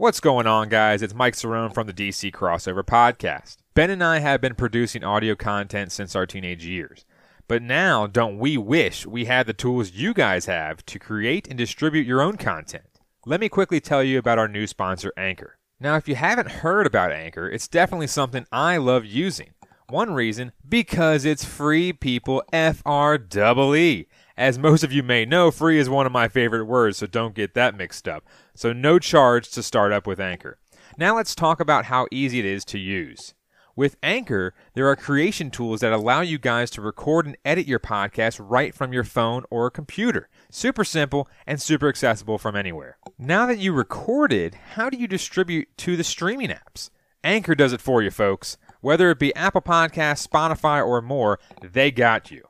What's going on, guys? It's Mike Cerrone from the DC Crossover Podcast. Ben and I have been producing audio content since our teenage years. But now, don't we wish we had the tools you guys have to create and distribute your own content? Let me quickly tell you about our new sponsor, Anchor. Now, if you haven't heard about Anchor, it's definitely something I love using. One reason, because it's free, people. F R E E. As most of you may know, free is one of my favorite words, so don't get that mixed up. So, no charge to start up with Anchor. Now, let's talk about how easy it is to use. With Anchor, there are creation tools that allow you guys to record and edit your podcast right from your phone or computer. Super simple and super accessible from anywhere. Now that you recorded, how do you distribute to the streaming apps? Anchor does it for you, folks. Whether it be Apple Podcasts, Spotify, or more, they got you.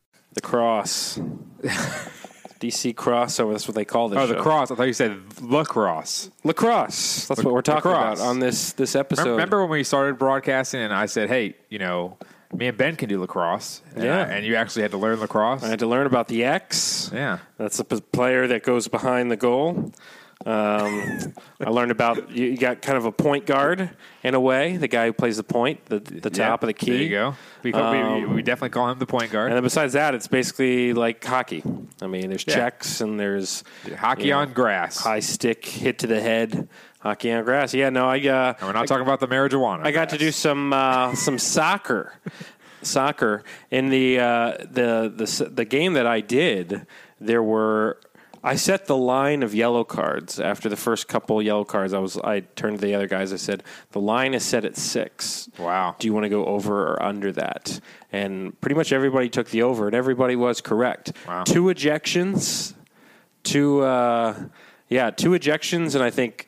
The cross. DC crossover. That's what they call this. Oh, the cross. I thought you said lacrosse. Lacrosse. That's what we're talking Lacrosse. about on this this episode. Remember when we started broadcasting and I said, hey, you know, me and Ben can do lacrosse. And Yeah. I- and you actually had to learn lacrosse? I had to learn about the X. yeah. That's the p- player that goes behind the goal. Um, I learned about you got kind of a point guard in a way, the guy who plays the point, the the top Yeah, of the key. There you go. We, call, Um, we definitely call him the point guard. And then besides that, it's basically like hockey. I mean, there's Yeah. checks and there's Hockey you know, on grass. high stick hit to the head, hockey on grass. Yeah, no, I uh, and we're not talking about the marijuana. I got to do some uh, some soccer, soccer in the uh, the the the game that I did. There were I set the line of yellow cards after the first couple yellow cards. I was I turned to the other guys. I said the line is set at six. Wow. Do you want to go over or under that? And pretty much everybody took the over, and everybody was correct. Wow. Two ejections, two uh, yeah, two ejections, and I think.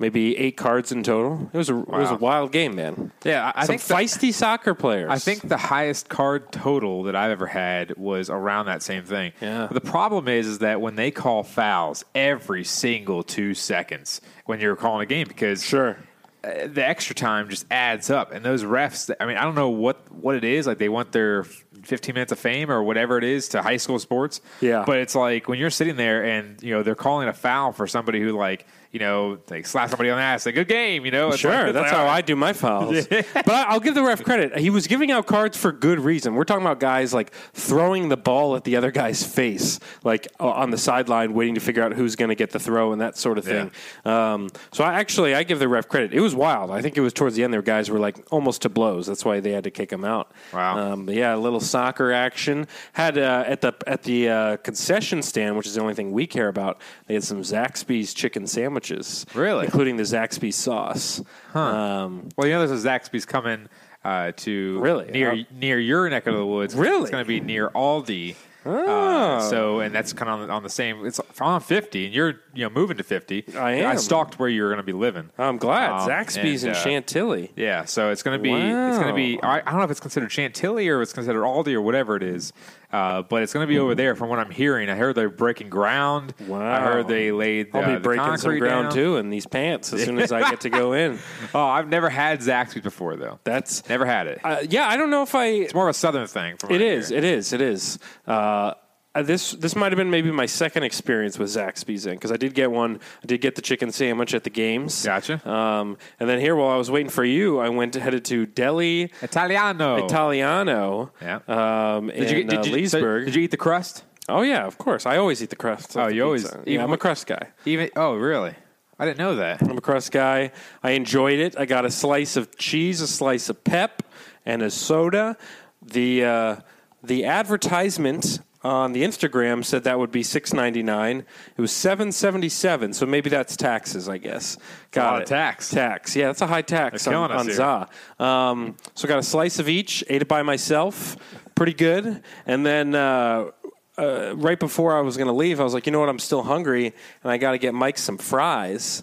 Maybe eight cards in total. It was a it was a wild game, man. Yeah, I, I Some think the- feisty soccer players. I think the highest card total that I've ever had was around that same thing. Yeah. But the problem is, is that when they call fouls every single two seconds when you're calling a game, because sure. uh, the extra time just adds up, and those refs. I mean, I don't know what what it is. Like they want their 15 minutes of fame or whatever it is to high school sports. Yeah. But it's like when you're sitting there and you know they're calling a foul for somebody who like you know like slap somebody on the ass, like good game. You know, It's Sure, like- that's like, how all I do my fouls. but I'll give the ref credit. He was giving out cards for good reason. We're talking about guys like throwing the ball at the other guy's face, like uh, on the sideline, waiting to figure out who's going to get the throw and that sort of thing. Um, so I actually I give the ref credit. It was wild. I think it was towards the end. There guys were like almost to blows. That's why they had to kick him out. Wow. Um, but yeah, a little soccer action. Had uh, at the at the uh, concession stand, which is the only thing we care about. They had some Zaxby's chicken sandwiches, Really? including the Zaxby's sauce. Um, Well, you know, there's a Zaxby's coming uh, to Really? near Uh, near your neck of the woods. Really? it's going to be near Aldie. Oh. Uh, so, and that's kind of on, on the same. It's on fifty, and you're you know moving to fifty. I am. I stalked where you're going to be living. I'm glad Um, Zaxby's and, in uh, Chantilly. Yeah, so it's going to be it's going to be I, I don't know if it's considered Chantilly or it's considered Aldie or whatever it is, uh, but it's going to be over there. From what I'm hearing, I heard they're breaking ground. Wow. I heard they laid. I'll uh, be the breaking some ground down. too in these pants as soon as I get to go in. Oh, I've never had Zaxby's before though. That's Never had it. uh, yeah. I don't know if I. It's more of a southern thing. From It is. hearing. It is. It is. Uh, this this might have been maybe my second experience with Zaxby's in because I did get one. I did get the chicken sandwich at the games. Gotcha. Um, and then here, while I was waiting for you, I went headed to Deli Italiano. Italiano. Yeah. Um, Did you, in did, uh, you, Leesburg. did you eat the crust? Oh yeah, of course. I always eat the crust. Oh, you always- even Yeah, I'm a crust guy. Even oh, really? I didn't know that. I'm a crust guy. I enjoyed it. I got a slice of cheese, a slice of pep, and a soda. The uh, the advertisement on the Instagram said that would be six ninety nine. It was seven seventy seven. So maybe that's taxes, I guess. Got lot it. of tax. Tax. Yeah, that's a high tax They're on, on za. Um, so I got a slice of each. Ate it by myself. Pretty good. And then. Uh, uh, right before I was going to leave, I was like, you know what? I'm still hungry, and I got to get Mike some fries.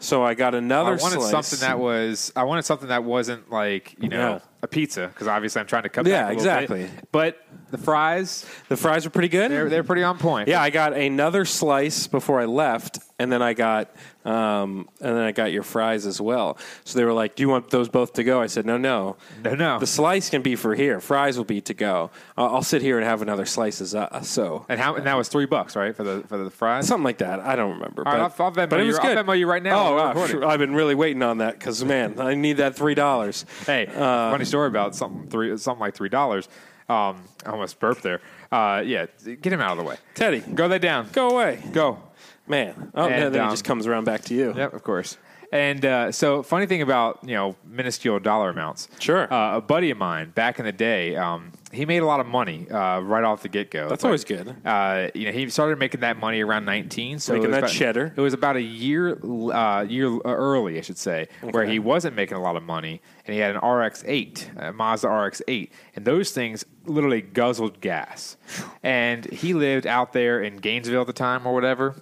So I got another. I wanted slice. something that was. I wanted something that wasn't like you know Yeah. A pizza because obviously I'm trying to cut Yeah, back. a little bit. exactly. But the fries, The fries are pretty good. they're they're pretty on point. yeah, I got another slice before I left, and then I got um, and then I got your fries as well. So they were like, "Do you want those both to go?" I said, "No, no, No, no. The slice can be for here. Fries will be to go. I'll, I'll sit here and have another slice as uh, so." And how? And that was three bucks, right, for the for the fries. Something like that. I don't remember. All right, but, I'll- I'll Venmo but it you- was I'll good. Venmo you right now Oh, while we're wow, recording. I've been really waiting on that because man, I need that three dollars. Hey, Uh, story about something three something like three dollars. Um, I almost burped there. Uh, yeah, get him out of the way. Teddy, Go lay down. go away, Go. man. Oh, And, no, then um, he just comes around back to you. Yep, of course. And uh, so, funny thing about you know minuscule dollar amounts. Sure. Uh, a buddy of mine back in the day, um, he made a lot of money uh, right off the get go. That's always good. Uh, you know, he started making that money around 19. So Making that about, cheddar. It was about a year uh, year early, I should say, where he wasn't making a lot of money, and he had an RX-8, a Mazda RX-8, and those things literally guzzled gas. And he lived out there in Gainesville at the time or whatever.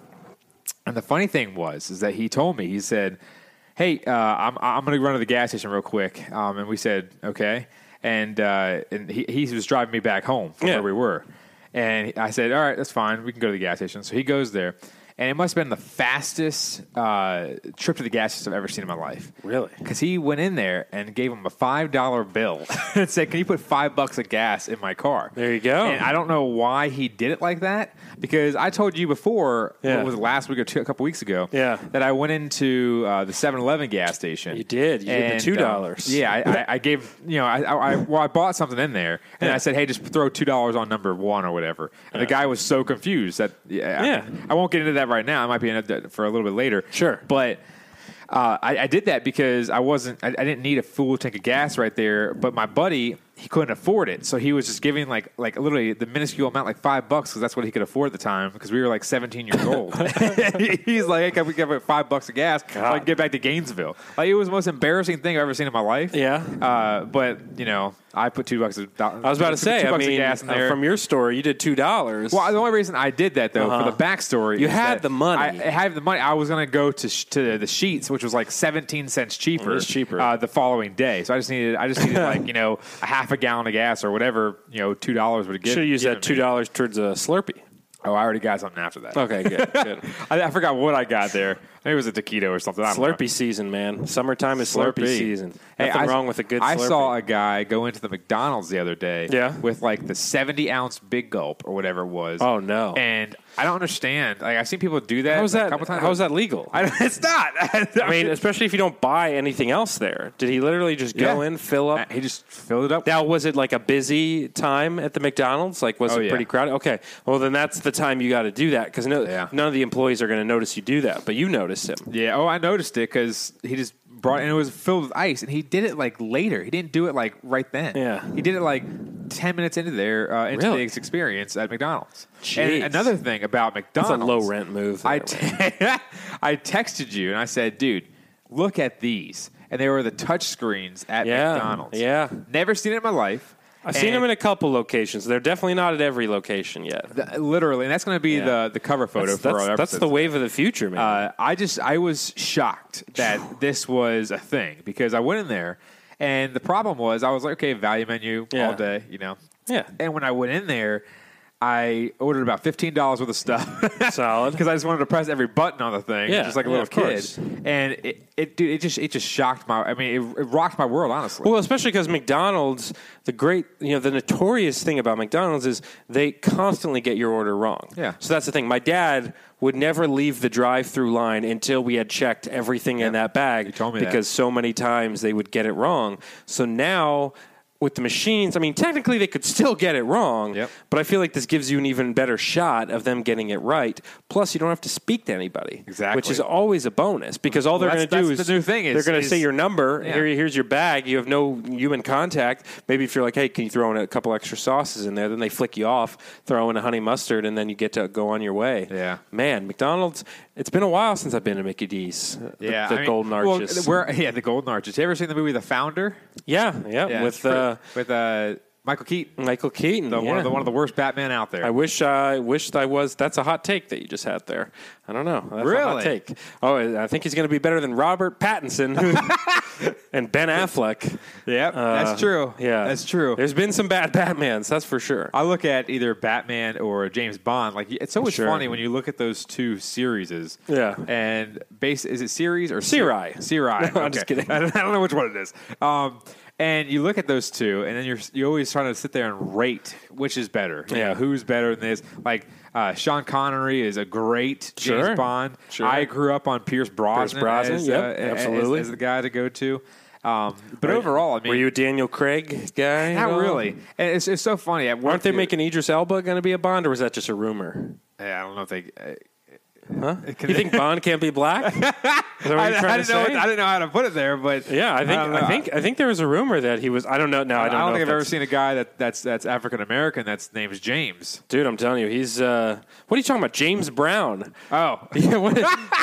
And the funny thing was, is that he told me, he said, "Hey, uh, I'm I'm going to run to the gas station real quick," um, and we said, "Okay." And uh, and he he was driving me back home from Yeah. where we were, and I said, "All right, that's fine. We can go to the gas station." So he goes there, and it must have been the fastest uh, trip to the gas station I've ever seen in my life. Really? Because he went in there and gave him a five dollar bill and said, "Can you put five bucks of gas in my car?" There you go. And I don't know why he did it like that because I told you before, Yeah. what was last week or two, a couple weeks ago, Yeah. that I went into uh, the 7-Eleven gas station. You did. You gave the And, um, $2. yeah, I, I, I gave you know, I, I, well, I bought something in there, and Yeah. I said, hey, just throw two dollars on number one or whatever. And the guy was so confused that yeah, Yeah. I, I won't get into that right now. I might be in it for a little bit later. Sure. but. Uh, I, I did that because I wasn't. I, I didn't need a full tank of gas right there. But my buddy, he couldn't afford it, so he was just giving like like literally the minuscule amount, like five bucks, because that's what he could afford at the time. Because we were like 17 years old. He's like, hey, can we give it five bucks of gas so I can get back to Gainesville? Like it was the most embarrassing thing I've ever seen in my life. Yeah. Uh, but you know, I put two bucks. Of, I was about to say. I mean, gas in uh, from your story, you did two dollars. Well, the only reason I did that though, Uh-huh. for the backstory, You had the money. I, I had the money. I was going to go to sh- to the Sheetz, which was like seventeen cents cheaper. Cheaper. uh, the following day. So I just needed, I just needed like you know a half a gallon of gas or whatever you know two dollars would get. should have used that two dollars towards a Slurpee. Oh, I already got something after that. Okay, good, good. I, I forgot what I got there. Maybe it was a taquito or something. Know. Slurpee season, man. Summertime is Slurpee, season. Hey, Nothing I- wrong with a good I Slurpee. saw a guy go into the McDonald's the other day Yeah? with like the 70 ounce big gulp or whatever it was. Oh, no. And I don't understand. Like I've seen people do that. How's like, that? A couple times. How's that legal? I, it's not. I mean, especially if you don't buy anything else there. Did he literally just go Yeah. in, fill up? Uh, he just filled it up. Now, was it like a busy time at the McDonald's? Like, was Oh, it yeah. pretty crowded? Okay, well then that's the time you got to do that because no, Yeah. none of the employees are going to notice you do that, but you noticed him. Yeah. Oh, I noticed it because he just brought and it was filled with ice, and he did it like later. He didn't do it like right then. Yeah. He did it like ten minutes into their uh, into Really? the experience at McDonald's. Jeez. And another thing about That's McDonald's, a low rent move. I there, I texted you and I said, dude, look at these, and they were the touch screens at Yeah, McDonald's. yeah. Never seen it in my life. I've seen them in a couple locations. They're definitely not at every location yet. the, literally, and that's going to be Yeah. the the cover photo That's, for that's, our that's the wave of the future, man. Uh, I just I was shocked that this was a thing because I went in there and the problem was I was like okay value menu Yeah. all day you know Yeah. and when I went in there I ordered about fifteen dollars worth of stuff Solid. because I just wanted to press every button on the thing Yeah, just like a yeah, little of kid course. and it, it dude it just it just shocked my I mean it, it rocked my world honestly Well, especially because McDonald's, the great, you know, the notorious thing about McDonald's is they constantly get your order wrong. Yeah. So that's the thing. My dad would never leave the drive-through line until we had checked everything in that bag. You told me that. because so many times they would get it wrong. So now. With the machines, I mean, technically they could still get it wrong, Yep. but I feel like this gives you an even better shot of them getting it right. Plus, you don't have to speak to anybody, Exactly. which is always a bonus because all they're Well, going to do that's is the new thing is- they're going to say your number. Yeah. Here, here's your bag. You have no human contact. Maybe if you're like, hey, can you throw in a couple extra sauces in there? Then they flick you off, throw in a honey mustard, and then you get to go on your way. Yeah. man, McDonald's. It's been a while since I've been to Mickey D's. Uh, the- Yeah, the, I Golden well, Arches. where- yeah, the Golden Arches. You ever seen the movie The Founder? yeah, yeah, Yeah, with pretty- uh, uh, with uh, Michael Keaton, Michael Keaton. the, one of the one of the worst Batman out there. I wish I wished I was. That's a hot take that you just had there. I don't know. That's a hot Really? take. Oh, I think he's going to be better than Robert Pattinson and Ben Affleck. Yep, Uh, that's true. Yeah, that's true. There's been some bad Batmans, that's for sure. I look at either Batman or James Bond. Like it's always Sure. funny when you look at those two series. Yeah. and base is it series or Siri. Siri. No, I'm just kidding. I don't, I don't know which one it is. Um, and you look at those two, and then you're you always trying to sit there and rate which is better. You Yeah. know, who's better than this? Like uh, Sean Connery is a great James Sure. Bond. Sure. I grew up on Pierce Brosnan, Brosnan, as, yep, uh, absolutely. as, the guy to go to. Um, but overall, I mean, Were you a Daniel Craig guy? not all? really. And it's, it's so funny. Aren't they making Idris Elba going to be a Bond, or was that just a rumor? Yeah, I don't know if they. Uh, Huh? You think Bond can't be black? I, I didn't know. I didn't know how to put it there, but yeah, I think don't I, think I think there was a rumor that he was. I don't know. Now I I don't, don't, know think I've ever seen a guy that that's that's African American that's named James. Dude, I'm telling you, he's. Uh, what are you talking about? James Brown. Oh, Yeah, what,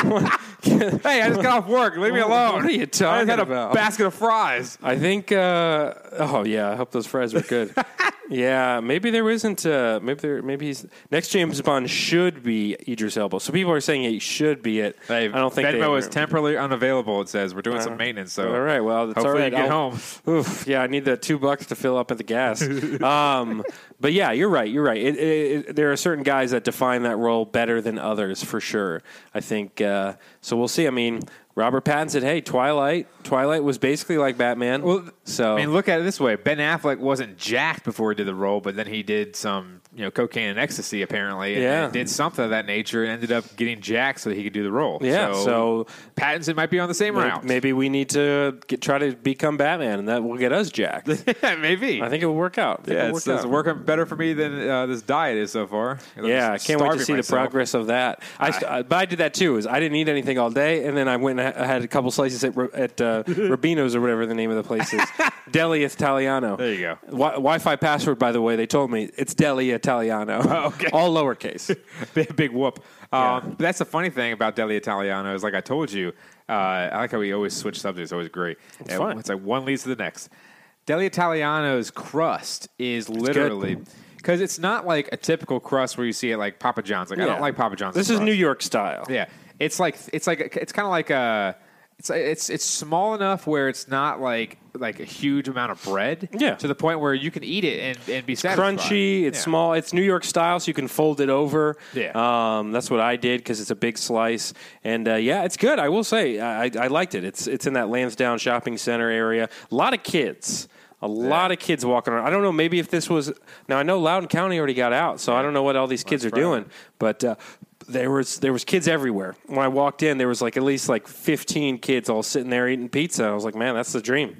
what- hey, I just got off work. Leave me alone. What are you I talking had a about? basket of fries. I think. Uh, oh yeah, I hope those fries were good. Yeah, maybe there isn't. Uh, maybe there. Maybe he's next James Bond should be Idris Elba. So people are saying he should be it. Hey, I don't think Venmo they, is temporarily unavailable. It says we're doing some maintenance. So All right, well, it's hopefully all right. you get I'll- home. Oof, yeah, I need the two bucks to fill up at the gas. um, but yeah, you're right. You're right. It, it, it, there are certain guys that define that role better than others, for sure. I think uh, so. We'll see. I mean, Robert Pattinson said, "Hey, Twilight. Twilight was basically like Batman." Well, so I mean, look at it this way: Ben Affleck wasn't jacked before he did the role, but then he did some, you know, cocaine and ecstasy apparently, and, Yeah. and did something of that nature, and ended up getting jacked so that he could do the role. Yeah, so- Pattinson might be on the same maybe, route. maybe we need to get, try to become Batman, and that will get us jacked. maybe. I think it will work out. Yeah, it'll it's, work it's out. working better for me than uh, this diet is so far. Yeah, I can't wait to see the progress of that. I, st- but I did that too. Is I didn't eat anything all day, and then I went and I had a couple slices at, at uh, Rubino's or whatever the name of the place is, Deli Italiano. There you go. Wi- Wi-Fi password, by the way, they told me it's Deli Italiano. Oh, okay. all lowercase. big, big whoop. Yeah. Um, that's the funny thing about Deli Italiano is like I told you. Uh, I like how we always switch subjects. It's always great. It's, fun. it's like one leads to the next. Deli Italiano's crust is literally because it's not like a typical crust where you see it like Papa John's. Like I don't like Papa John's. This is crust. New York style. Yeah, it's like it's like it's kind of like a. It's it's it's small enough where it's not like like a huge amount of bread. Yeah. To the point where you can eat it and, and be satisfied. Crunchy. It's Yeah. small. It's New York style, so you can fold it over. Yeah. Um, that's what I did because it's a big slice, and uh, yeah, it's good. I will say, I, I liked it. It's it's in that Lansdowne shopping center area. A lot of kids. A lot of kids walking around. I don't know. Maybe if this was now, I know Loudoun County already got out, so I don't know what all these kids are right. doing. But uh, there was there was kids everywhere. When I walked in, there was like at least like fifteen kids all sitting there eating pizza. I was like, man, that's the dream.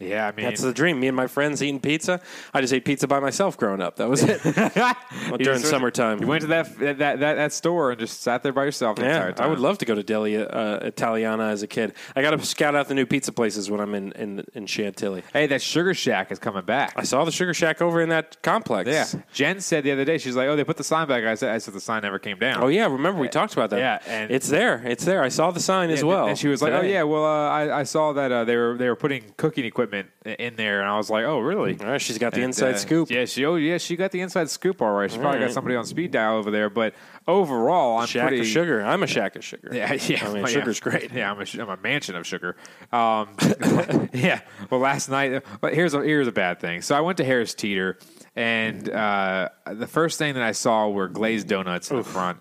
Yeah, I mean That's the dream. Me and my friends eating pizza. I just ate pizza by myself growing up. That was it. During summertime. You went to that that, that that store and just sat there by yourself the Yeah, entire time. I would love to go to Deli uh, Italiana as a kid. I got to scout out the new pizza places when I'm in in, in Chantilly. Hey, that Sugar Shack is coming back. I saw the Sugar Shack over in that complex. Yeah, Jen said the other day she's like, "Oh, they put the sign back." I said, "I said the sign never came down." Oh yeah, remember we talked about that. Yeah, and- it's there. It's there. I saw the sign as well. And she was like, "Oh yeah, well, uh, I, I saw that uh, they were they were putting cooking equipment i- in there," and I was like, "Oh really?" All right, she's got the And, inside uh, scoop. Yeah, she oh yeah, she got the inside scoop all right. She probably got somebody on speed dial over there, but overall, I'm Shack pretty of sugar. I'm a shack of sugar. Yeah, yeah. I mean, well, yeah. sugar's great. Yeah, I'm a, I'm a mansion of sugar. Um, yeah. Well, last night, but here's a here's a bad thing. So I went to Harris Teeter, and uh, the first thing that I saw were glazed donuts in the front,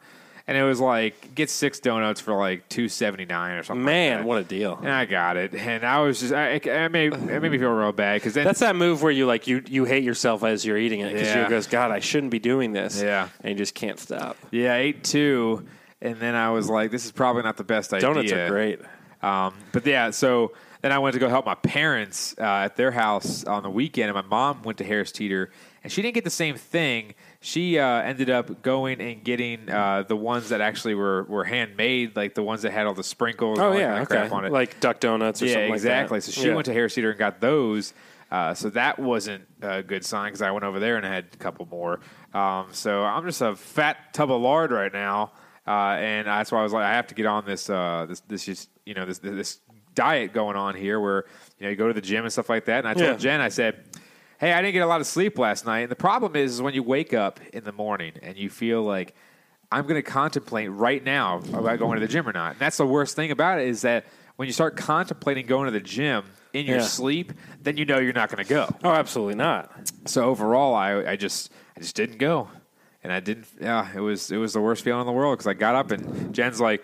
and it was like get six donuts for like two seventy nine or something. like Man, that. what a deal. And I got it, and I was just I, it, made, it made me feel real bad because That's that move where you like you you hate yourself as you're eating it because Yeah. you goes, God, I shouldn't be doing this. Yeah. and you just can't stop. yeah, I ate two, and then I was like, this is probably not the best idea. Donuts are great. Um, but yeah, so then I went to go help my parents uh, at their house on the weekend, and my mom went to Harris Teeter, and she didn't get the same thing. She uh, ended up going and getting uh, the ones that actually were, were handmade, like the ones that had all the sprinkles. Oh and all yeah, okay. crap on it. Like duck donuts or yeah, something exactly. like that. So she Yeah. went to Harris Teeter and got those. Uh, so that wasn't a good sign because I went over there and I had a couple more. Um, so I'm just a fat tub of lard right now, uh, and that's why I was like, I have to get on this uh, this this just you know this this diet going on here where you know you go to the gym and stuff like that. And I told Yeah. Jen, I said. Hey, I didn't get a lot of sleep last night. And the problem is, is when you wake up in the morning and you feel like I'm going to contemplate right now about going to the gym or not. And that's the worst thing about it is that when you start contemplating going to the gym in your Yeah. sleep, then you know you're not going to go. Oh, absolutely not. So overall, I, I just I just didn't go, and I didn't. Yeah, it was it was the worst feeling in the world because I got up and Jen's like.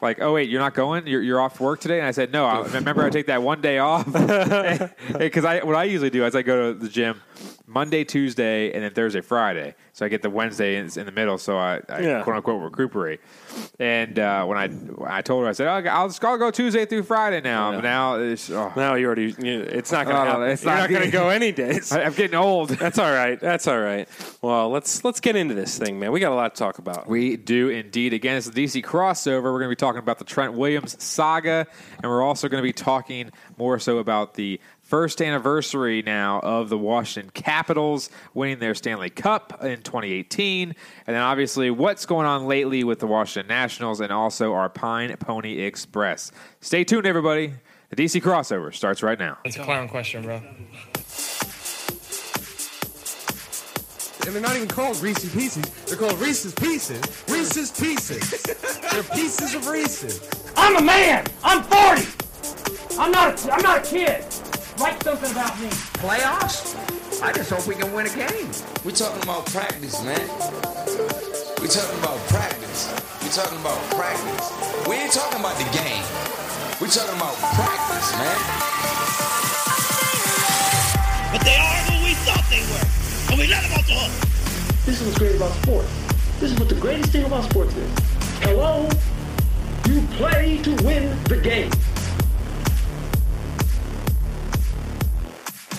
Like, oh wait, you're not going? You're, you're off work today? And I said, no. I remember I take that one day off because I what I usually do is I go to the gym Monday, Tuesday, and then Thursday, Friday. So I get the Wednesday in, in the middle. So I, I Yeah. quote unquote recuperate. And uh, when I when I told her, I said, oh, I'll just I'll go Tuesday through Friday now. But now it's oh, Now you already. It's not going to Oh, it's You're not not going to go any days. I, I'm getting old. That's all right. That's all right. Well, let's let's get into this thing, man. We got a lot to talk about. We do indeed. Again, it's the DC crossover. We're going to be talking about the Trent Williams saga, and we're also going to be talking more so about the first anniversary now of the Washington Capitals winning their Stanley Cup in 2018. And then obviously what's going on lately with the Washington Nationals and also our Pine Pony Express. Stay tuned, everybody. The DC crossover starts right now. It's a clown question, bro. And they're not even called Reese's Pieces. They're called Reese's Pieces. Reese's Pieces. they're pieces of Reese's. I'm a man. I'm 40. I'm not. A, I'm not a kid. Write something about me. Playoffs? I just hope we can win a game. We're talking about practice, man. We're talking about practice. We're talking about practice. We ain't talking about the game. We're talking about practice, man. But they are who we thought they were. And we let them off the hook. This is what's great about sports. This is what the greatest thing about sports is. Hello. You play to win the game.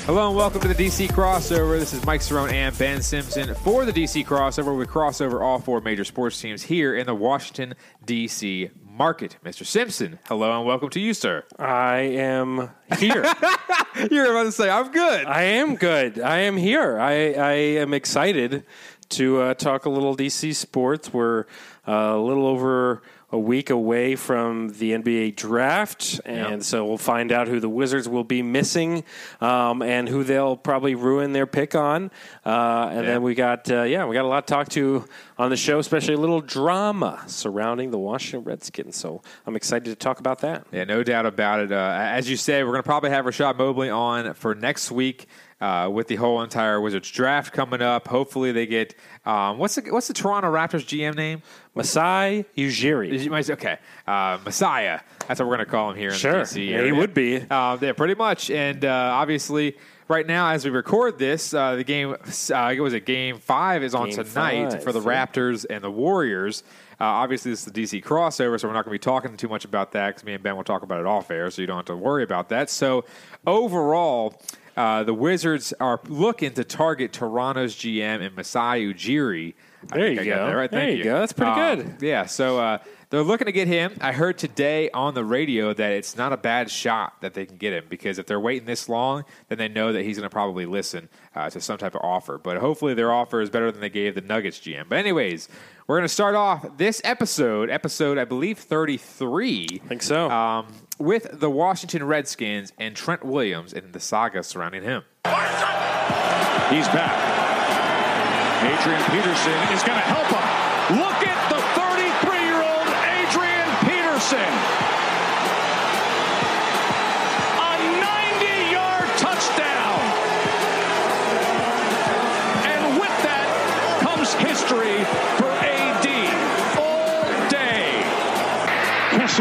Hello and welcome to the DC crossover. This is Mike Cerrone and Ben Simpson for the DC crossover. We cross over all four major sports teams here in the Washington, D.C. market. Mr. Simpson, hello and welcome to you, sir. I am here. You're about to say, I'm good. I am good. I am here. I, I am excited to uh, talk a little DC sports. We're uh, a little over a week away from the NBA draft, and Yep. so we'll find out who the Wizards will be missing um, and who they'll probably ruin their pick on. Uh, and Yeah. then we got uh, yeah, we got a lot to talk to on the show, especially a little drama surrounding the Washington Redskins. So I'm excited to talk about that. Yeah, no doubt about it. Uh, as you say, we're going to probably have Rashad Mobley on for next week uh, with the whole entire Wizards draft coming up. Hopefully, they get um, what's the what's the Toronto Raptors GM name? Masai Ujiri. Okay, uh, Messiah. That's what we're going to call him here in Sure. the DC Yeah, he would be. Uh, yeah, pretty much. And uh, obviously, right now, as we record this, uh, the game, uh, was a game five, is on Game tonight five, for the yeah. Raptors and the Warriors. Uh, obviously, this is the DC crossover, so we're not going to be talking too much about that because me and Ben will talk about it off air, so you don't have to worry about that. So, overall, uh, the Wizards are looking to target Toronto's GM and Masai Ujiri. I There you I go. that right. There Thank you go. That's pretty Um, good. yeah, so uh, they're looking to get him. I heard today on the radio that it's not a bad shot that they can get him because if they're waiting this long, then they know that he's going to probably listen uh, to some type of offer. But hopefully their offer is better than they gave the Nuggets GM. But anyways, we're going to start off this episode, episode I believe 33. I think so. Um, with the Washington Redskins and Trent Williams and the saga surrounding him. He's back. Adrian Peterson is going to help him.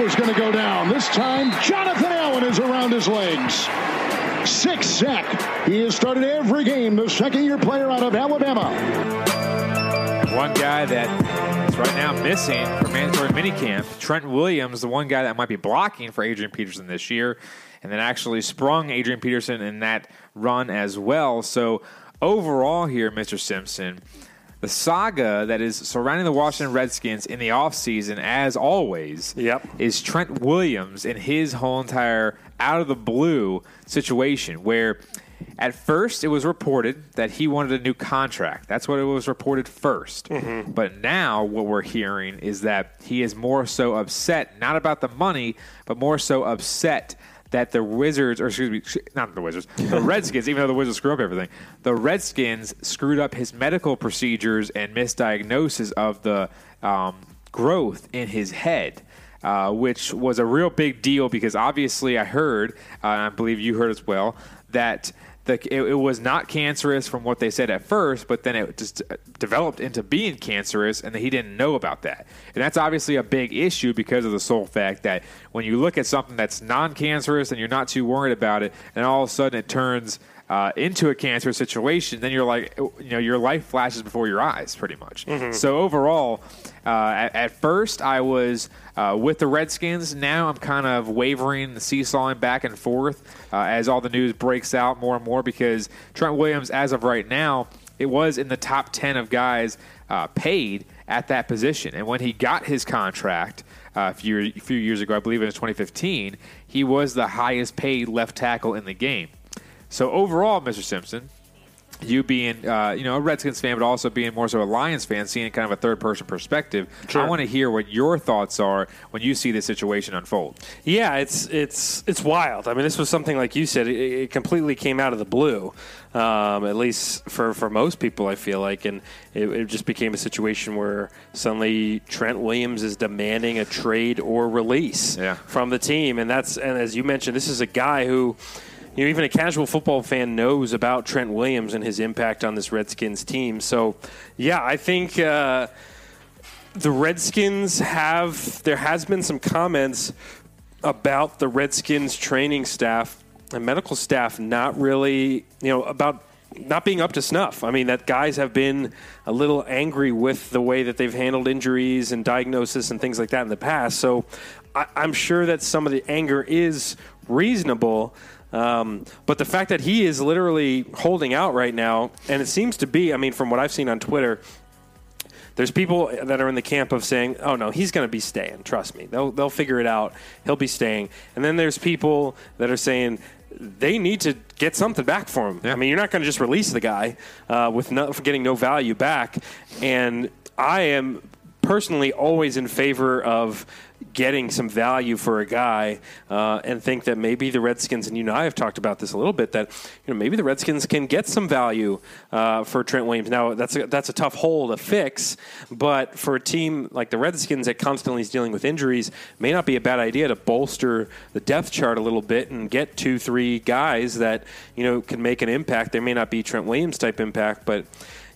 Kessler's going to go down. This time, Jonathan Allen is around his legs. Six sack. He has started every game. The second year player out of Alabama. One guy that is right now missing for mandatory minicamp. Trent Williams, the one guy that might be blocking for Adrian Peterson this year, and then actually sprung Adrian Peterson in that run as well. So overall, here, Mr. Simpson, the saga that is surrounding the Washington Redskins in the offseason, as always, Yep. is Trent Williams and his whole entire out of the blue situation where at first it was reported that he wanted a new contract. That's what it was reported 1st mm-hmm. But now what we're hearing is that he is more so upset, not about the money, but more so upset that the Wizards, or excuse me, not the Wizards, the Redskins, even though the Wizards screw up everything, the Redskins screwed up his medical procedures and misdiagnosis of the um, growth in his head. Uh, which was a real big deal because obviously I heard, uh, I believe you heard as well, that the, it, it was not cancerous from what they said at first, but then it just developed into being cancerous, and he didn't know about that. And that's obviously a big issue because of the sole fact that when you look at something that's non-cancerous and you're not too worried about it, and all of a sudden it turns uh, into a cancer situation, then you're like, you know, your life flashes before your eyes, pretty much. So overall, uh, at, at first I was uh, with the Redskins. Now I'm kind of wavering, seesawing back and forth uh, as all the news breaks out more and more because Trent Williams, as of right now, it was in the top 10 of guys uh, paid at that position. And when he got his contract uh, a, few, a few years ago, I believe it was 2015, he was the highest paid left tackle in the game. So overall, Mr. Simpson, you being uh, you know a Redskins fan, but also being more so a Lions fan, seeing kind of a third person perspective, I want to hear what your thoughts are when you see this situation unfold. Yeah, it's it's it's wild. I mean, this was something like you said. It, it completely came out of the blue, um, at least for for most people. I feel like, and it, it just became a situation where suddenly Trent Williams is demanding a trade or release Yeah. from the team, and that's and as you mentioned, this is a guy who. You know, even a casual football fan knows about Trent Williams and his impact on this Redskins team. So, yeah, I think uh, the Redskins have. There has been some comments about the Redskins training staff and medical staff not really, you know, about not being up to snuff. I mean, that guys have been a little angry with the way that they've handled injuries and diagnosis and things like that in the past. So I, I'm sure that some of the anger is reasonable. Um, but the fact that he is literally holding out right now, and it seems to be, I mean, from what I've seen on Twitter, there's people that are in the camp of saying, "Oh no, he's going to be staying. Trust me, they'll they'll figure it out. He'll be staying." And then there's people that are saying they need to get something back for him. I mean, you're not going to just release the guy uh, with no, getting no value back. And I am personally always in favor of getting some value for a guy uh, and think that maybe the Redskins and you and I have talked about this a little bit that you know maybe the Redskins can get some value uh, for Trent Williams. Now that's a, that's a tough hole to fix, but for a team like the Redskins that constantly is dealing with injuries, may not be a bad idea to bolster the depth chart a little bit and get two three guys that you know can make an impact. There may not be Trent Williams type impact, but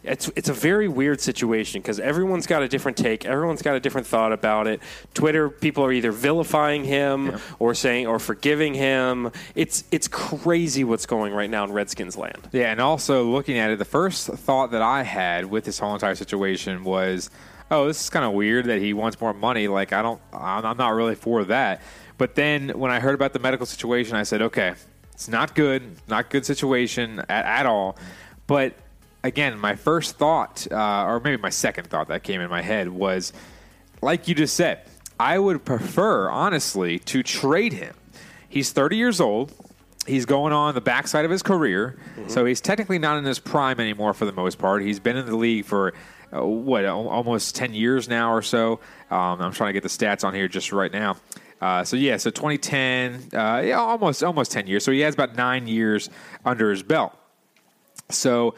it's it's a very weird situation because everyone's got a different take, everyone's got a different thought about it. Twitter people are either vilifying him or saying or forgiving him. It's it's crazy what's going right now in Redskins land. Yeah, and also looking at it, the first thought that I had with this whole entire situation was, "Oh, this is kind of weird that he wants more money. Like, I don't, I'm I'm not really for that." But then when I heard about the medical situation, I said, "Okay, it's not good, not good situation at, at all." But again, my first thought, uh, or maybe my second thought that came in my head was, like you just said, I would prefer, honestly, to trade him. He's 30 years old. He's going on the backside of his career, so he's technically not in his prime anymore for the most part. He's been in the league for uh, what al- almost 10 years now or so. Um, I'm trying to get the stats on here just right now. Uh, so yeah, so 2010, uh, yeah, almost almost 10 years. So he has about nine years under his belt. So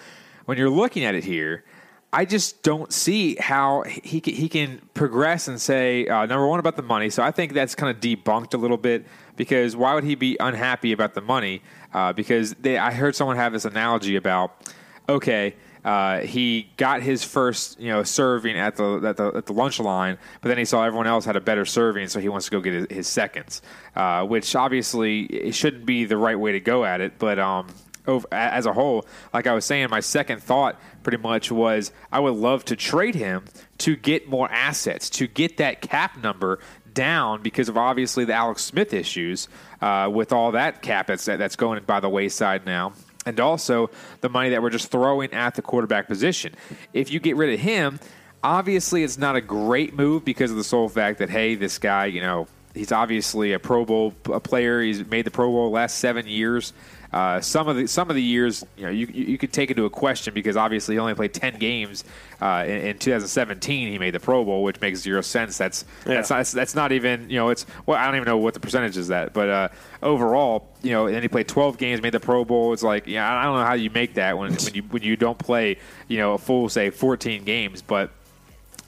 when you're looking at it here, I just don't see how he can, he can progress and say uh, number one about the money. So I think that's kind of debunked a little bit because why would he be unhappy about the money? Uh, because they, I heard someone have this analogy about okay. Uh, he got his first, you know, serving at the, at the at the lunch line, but then he saw everyone else had a better serving, so he wants to go get his, his seconds. Uh, which obviously it shouldn't be the right way to go at it, but um, over, as a whole. Like I was saying, my second thought pretty much was I would love to trade him to get more assets, to get that cap number down because of obviously the Alex Smith issues uh, with all that cap that's that's going by the wayside now. And also the money that we're just throwing at the quarterback position. If you get rid of him, obviously it's not a great move because of the sole fact that hey, this guy, you know, he's obviously a Pro Bowl player. He's made the Pro Bowl last seven years. Uh, some of the some of the years, you know, you, you could take into a question because obviously he only played ten games uh, in, in 2017. He made the Pro Bowl, which makes zero sense. That's that's not that's not even you know it's well I don't even know what the percentage is that, but uh, overall, you know, and then he played 12 games, made the Pro Bowl. It's like yeah, I don't know how you make that when when you when you don't play you know a full say 14 games, but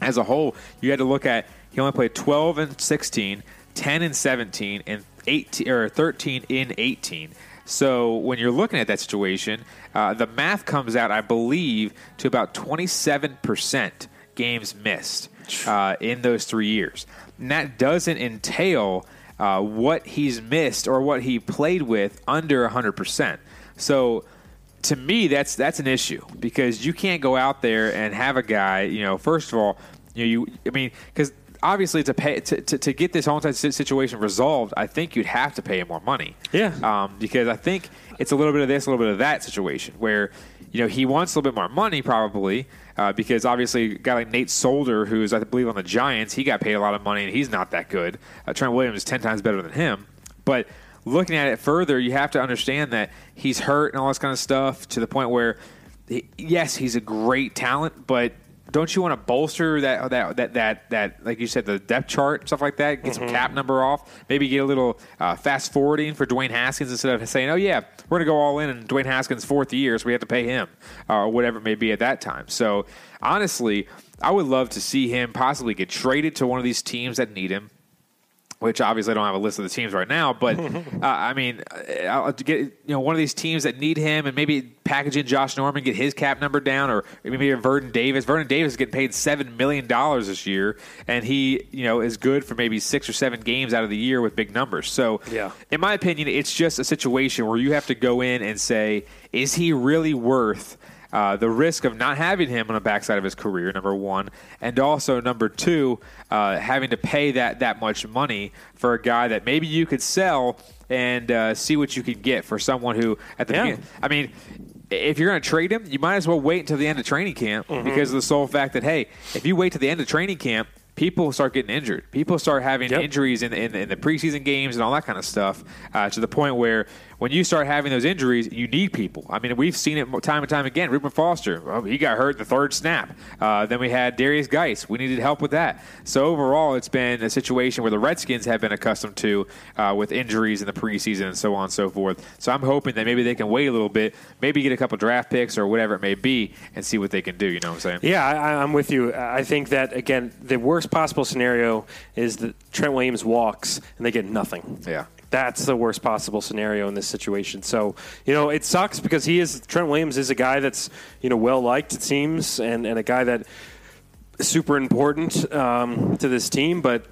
as a whole, you had to look at he only played 12 and 16, 10 and 17, and 18 or 13 in 18. So when you're looking at that situation, uh, the math comes out, I believe, to about 27% games missed uh, in those three years. And that doesn't entail uh, what he's missed or what he played with under 100%. So to me, that's that's an issue because you can't go out there and have a guy. You know, first of all, you know, you I mean, because obviously to pay to, to, to get this whole situation resolved, I think you'd have to pay him more money. Yeah. Um, because I think it's a little bit of this, a little bit of that situation where you know he wants a little bit more money probably. Uh, because obviously, a guy like Nate Solder, who's I believe on the Giants, he got paid a lot of money and he's not that good. Uh, Trent Williams is ten times better than him, but looking at it further, you have to understand that he's hurt and all this kind of stuff to the point where, he, yes, he's a great talent, but don't you want to bolster that that that that that like you said the depth chart stuff like that? Get some cap number off. Maybe get a little uh, fast forwarding for Dwayne Haskins instead of saying, "Oh yeah, we're gonna go all in and Dwayne Haskins' fourth year, so we have to pay him uh, or whatever it may be at that time." So honestly, I would love to see him possibly get traded to one of these teams that need him which obviously I don't have a list of the teams right now, but uh, I mean, uh, I'll get you know one of these teams that need him, and maybe package in Josh Norman, get his cap number down, or maybe Vernon Davis. Vernon Davis is getting paid seven million dollars this year, and he you know is good for maybe six or seven games out of the year with big numbers. So, Yeah. in my opinion, it's just a situation where you have to go in and say, is he really worth? Uh, the risk of not having him on the backside of his career, number one, and also number two, uh, having to pay that that much money for a guy that maybe you could sell and uh, see what you could get for someone who at the Yeah. beginning. I mean, if you're going to trade him, you might as well wait until the end of training camp Mm-hmm. because of the sole fact that hey, if you wait to the end of training camp. People start getting injured. People start having Yep. injuries in, in, in the preseason games and all that kind of stuff uh, to the point where when you start having those injuries, you need people. I mean, we've seen it time and time again. Reuben Foster, well, he got hurt the third snap. Uh, then we had Derrius Guice. We needed help with that. So overall, it's been a situation where the Redskins have been accustomed to uh, with injuries in the preseason and so on and so forth. So I'm hoping that maybe they can wait a little bit, maybe get a couple draft picks or whatever it may be, and see what they can do. You know what I'm saying? Yeah, I, I'm with you. I think that again, the worst possible scenario is that Trent Williams walks and they get nothing. Yeah. That's the worst possible scenario in this situation. So, you know, it sucks because he is Trent Williams is a guy that's, you know, well liked it seems and, and a guy that is super important um, to this team, but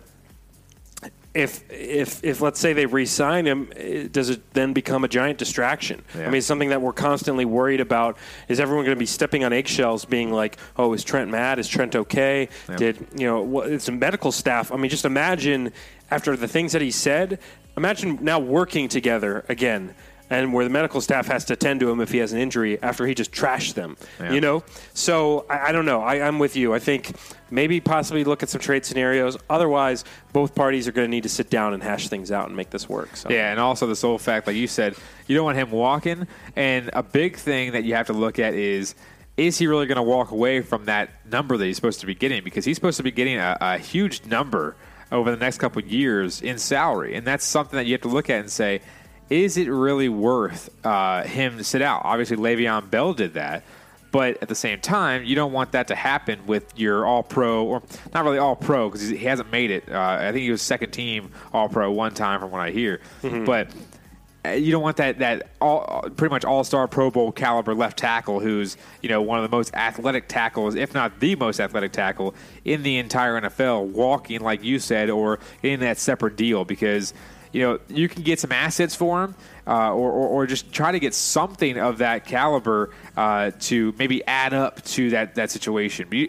if if if let's say they re-sign him, eh, does it then become a giant distraction? I mean, something that we're constantly worried about. Is everyone going to be stepping on eggshells, being like, "Oh, is Trent mad? Is Trent okay? Did you know? It's a medical staff. I mean, just imagine after the things that he said. Imagine now working together again. And where the medical staff has to attend to him if he has an injury after he just trashed them, Yeah. you know. So I, I don't know. I, I'm with you. I think maybe possibly look at some trade scenarios. Otherwise, both parties are going to need to sit down and hash things out and make this work. So. Yeah, and also the sole fact, like you said, you don't want him walking. And a big thing that you have to look at is is he really going to walk away from that number that he's supposed to be getting? Because he's supposed to be getting a, a huge number over the next couple of years in salary. And that's something that you have to look at and say, is it really worth uh, him to sit out? Obviously, Le'Veon Bell did that. But at the same time, you don't want that to happen with your All Pro, or not really All Pro because he hasn't made it. Uh, I think he was second team All Pro one time, from what I hear. But uh, you don't want that that all pretty much all star Pro Bowl caliber left tackle who's you know one of the most athletic tackles, if not the most athletic tackle in the entire NFL, walking like you said, or in that separate deal because. you know, you can get some assets for him, uh, or, or, or just try to get something of that caliber uh, to maybe add up to that that situation. You,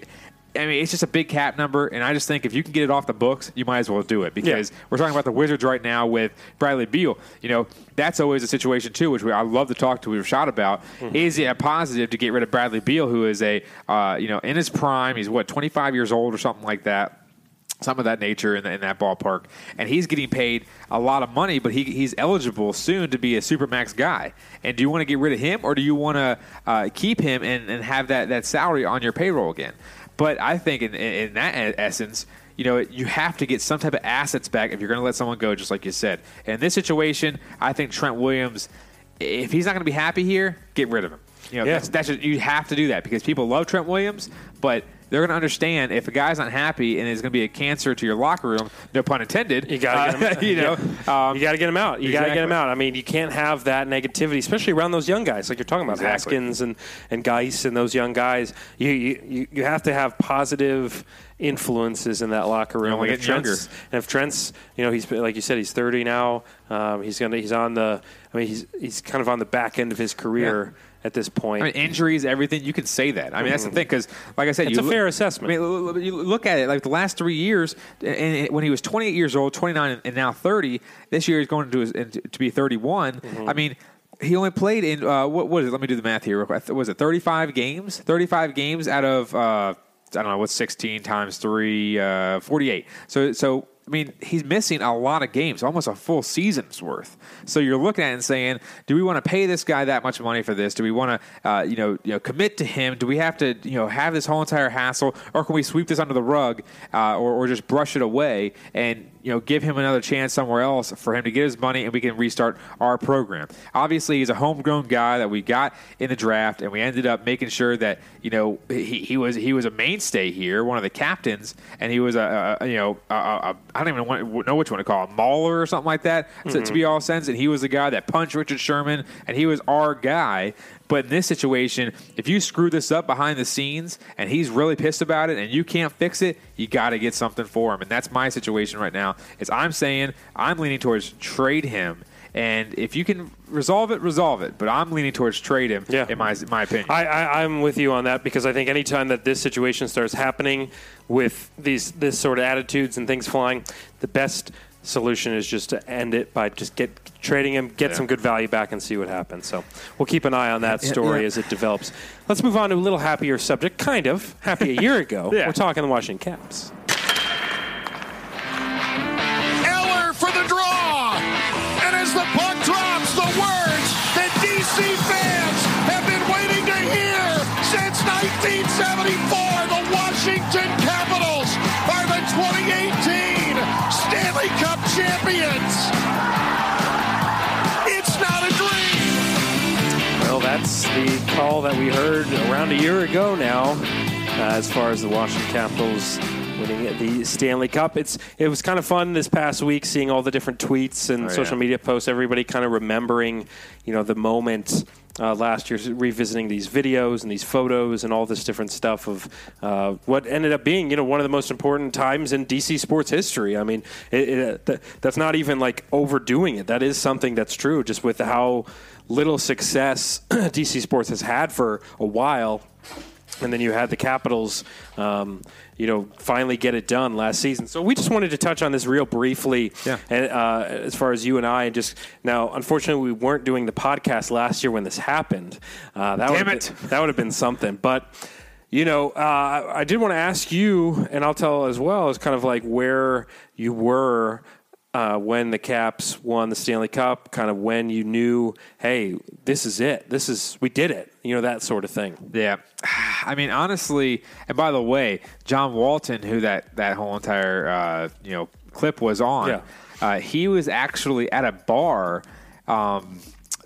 I mean, it's just a big cap number, and I just think if you can get it off the books, you might as well do it because Yeah. we're talking about the Wizards right now with Bradley Beal. You know, that's always a situation too, which we, I love to talk to Rashad about. Is it a positive to get rid of Bradley Beal, who is a uh, you know in his prime? He's what 25 years old or something like that. Some of that nature in, in that ballpark, and he's getting paid a lot of money, but he, he's eligible soon to be a supermax guy. And do you want to get rid of him, or do you want to uh, keep him and, and have that, that salary on your payroll again? But I think in, in, in that essence, you know, you have to get some type of assets back if you're going to let someone go, just like you said. In this situation, I think Trent Williams, if he's not going to be happy here, get rid of him. You know, Yeah. that's, that's just, you have to do that because people love Trent Williams, but they're going to understand if a guy's not happy and is going to be a cancer to your locker room, no pun intended. You got to get him. you know, Yeah. you got to get him out. You got to get him out. I mean, you can't have that negativity, especially around those young guys, like you're talking about Exactly. Haskins and and Guice and those young guys. You you, you- have to have positive influences in that locker room. And if Trent's- younger. And if Trent's, you know, he's like you said, he's 30 now. Um, he's gonna he's on the. I mean, he's he's kind of on the back end of his career at this point. I mean, injuries, everything. You can say that. I mean, that's the thing because, like I said, It's a fair assessment. I mean, l- l- you look at it like the last three years, and and when he was 28 years old, 29, and now 30. This year he's going to his- to be 31. Mm-hmm. I mean. He only played in uh, what was it? Let me do the math here. real quick. Was it 35 games? 35 games out of uh, I don't know what's 16 times three, uh, 48. So so I mean, he's missing a lot of games, almost a full season's worth. So you're looking at it and saying, do we want to pay this guy that much money for this? Do we want to, uh, you know, you know, commit to him? Do we have to, you know, have this whole entire hassle, or can we sweep this under the rug, uh, or, or just brush it away and you know give him another chance somewhere else for him to get his money and we can restart our program? Obviously, he's a homegrown guy that we got in the draft, and we ended up making sure that you know he, he was he was a mainstay here, one of the captains, and he was a, a you know a, a, I don't even want, know which one to call him, Mauler or something like that. So, to mm-hmm. be all sense, and he was the guy that punched Richard Sherman, and he was our guy. But in this situation, if you screw this up behind the scenes and he's really pissed about it and you can't fix it, you got to get something for him. And that's my situation right now. Is I'm saying I'm leaning towards trade him. And if you can resolve it, resolve it. But I'm leaning towards trade him, Yeah. in my my opinion. I, I, I'm with you on that because I think anytime that this situation starts happening with these this sort of attitudes and things flying, the best solution is just to end it by just get trading him, get Yeah. some good value back, and see what happens. So we'll keep an eye on that story yeah. as it develops. Let's move on to a little happier subject, kind of happy a year ago. Yeah. We're talking the Washington Caps. Eller for the draw. And as the puck drops, the words that DC fans have been waiting to hear since 1974, the Washington Capitals are the 2018 Stanley Cup champions. It's not a dream. Well, that's the call that we heard around a year ago now, uh, as far as the Washington Capitals winning the Stanley Cup. It's it was kind of fun this past week seeing all the different tweets and Oh, social yeah. media posts. Everybody kind of remembering, you know, the moment. Uh, last year, revisiting these videos and these photos and all this different stuff of uh, what ended up being, you know, one of the most important times in DC sports history. I mean, it, it, th- that's not even like overdoing it. That is something that's true, just with how little success DC Sports has had for a while. And then you had the Capitals, um, you know, finally get it done last season. So we just wanted to touch on this real briefly, Yeah. and, uh, as far as you and I, and just now, unfortunately, we weren't doing the podcast last year when this happened. Uh, that Damn would it. that would have been something. But you know, uh, I- I did want to ask you, and I'll tell as well, is kind of like where you were uh, when the Caps won the Stanley Cup, kind of when you knew, hey, this is it. This is we did it. You know that sort of thing. Yeah, I mean, honestly, and by the way, John Walton, who that that whole entire uh, you know clip was on, Yeah. uh, he was actually at a bar. Um,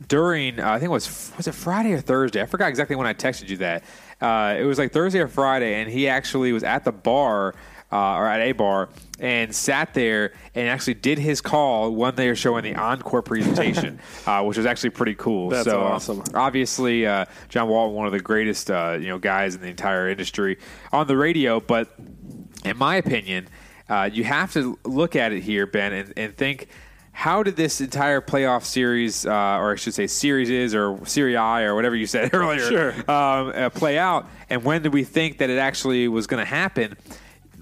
during uh, I think it was was it Friday or Thursday? I forgot exactly when I texted you that. Uh, it was like Thursday or Friday, and he actually was at the bar uh, or at a bar and sat there and actually did his call when they were showing the encore presentation, uh, which was actually pretty cool. That's so, awesome. obviously, uh, John Walton, one of the greatest uh, you know guys in the entire industry on the radio, but in my opinion, uh, you have to look at it here, Ben, and, and think how did this entire playoff series, uh, or I should say series is, or Serie A, or whatever you said earlier, Sure. um, uh, play out? And when did we think that it actually was going to happen?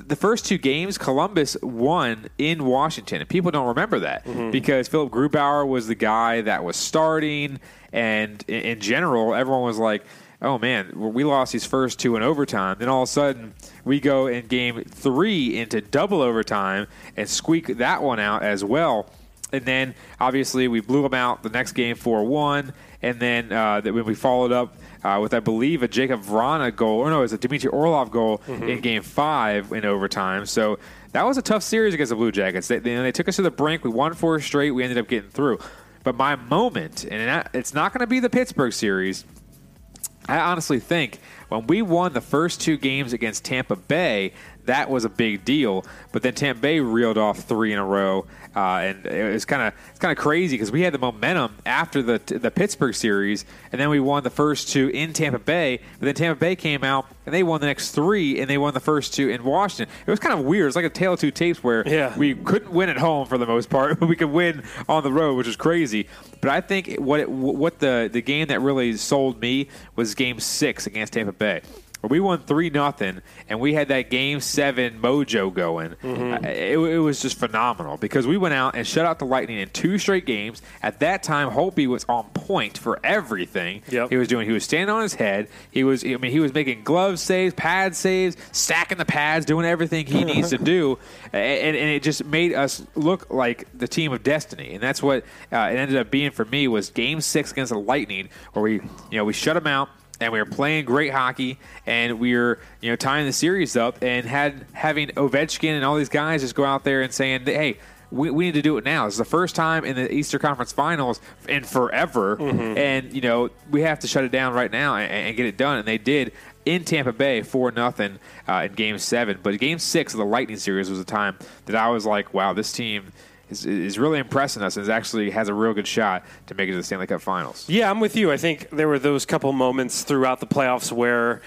The first two games, Columbus won in Washington, and people don't remember that Mm-hmm. because Philipp Grubauer was the guy that was starting, and in, general, everyone was like, "Oh man, we lost these first two in overtime." Then all of a sudden, we go in game three into double overtime and squeak that one out as well. And then obviously we blew them out the next game 4 1. And then uh, that when we followed up uh, with, I believe, a Jakub Vrana goal, or no, it was a Dmitry Orlov goal in game five in overtime. So that was a tough series against the Blue Jackets. They, they, they took us to the brink. We won four straight. We ended up getting through. But my moment, and it's not going to be the Pittsburgh series, I honestly think when we won the first two games against Tampa Bay, that was a big deal. But then Tampa Bay reeled off three in a row, uh, and it was kind of it's kind of crazy because we had the momentum after the the Pittsburgh series, and then we won the first two in Tampa Bay. But then Tampa Bay came out and they won the next three, and they won the first two in Washington. It was kind of weird. It's like a tale of two tapes where Yeah. we couldn't win at home for the most part, but we could win on the road, which is crazy. But I think what it, what the the game that really sold me was Game Six against Tampa Bay. Where we won three nothing, and we had that Game Seven mojo going. Uh, it, it was just phenomenal because we went out and shut out the Lightning in two straight games. At that time, Holtby was on point for everything. Yep. He was doing. He was standing on his head. He was. I mean, he was making glove saves, pad saves, stacking the pads, doing everything he needs to do, and, and it just made us look like the team of destiny. And that's what uh, it ended up being for me was Game Six against the Lightning, where we, you know, we shut them out. And we were playing great hockey, and we were, you know, tying the series up, and had having Ovechkin and all these guys just go out there and saying, "Hey, we, we need to do it now. It's the first time in the Easter Conference Finals in forever, and you know we have to shut it down right now and, and get it done. And they did in Tampa Bay, four nothing uh, in Game Seven. But Game Six of the Lightning series was a time that I was like, wow, this team. Is, is really impressing us and is actually has a real good shot to make it to the Stanley Cup Finals. Yeah, I'm with you. I think there were those couple moments throughout the playoffs where,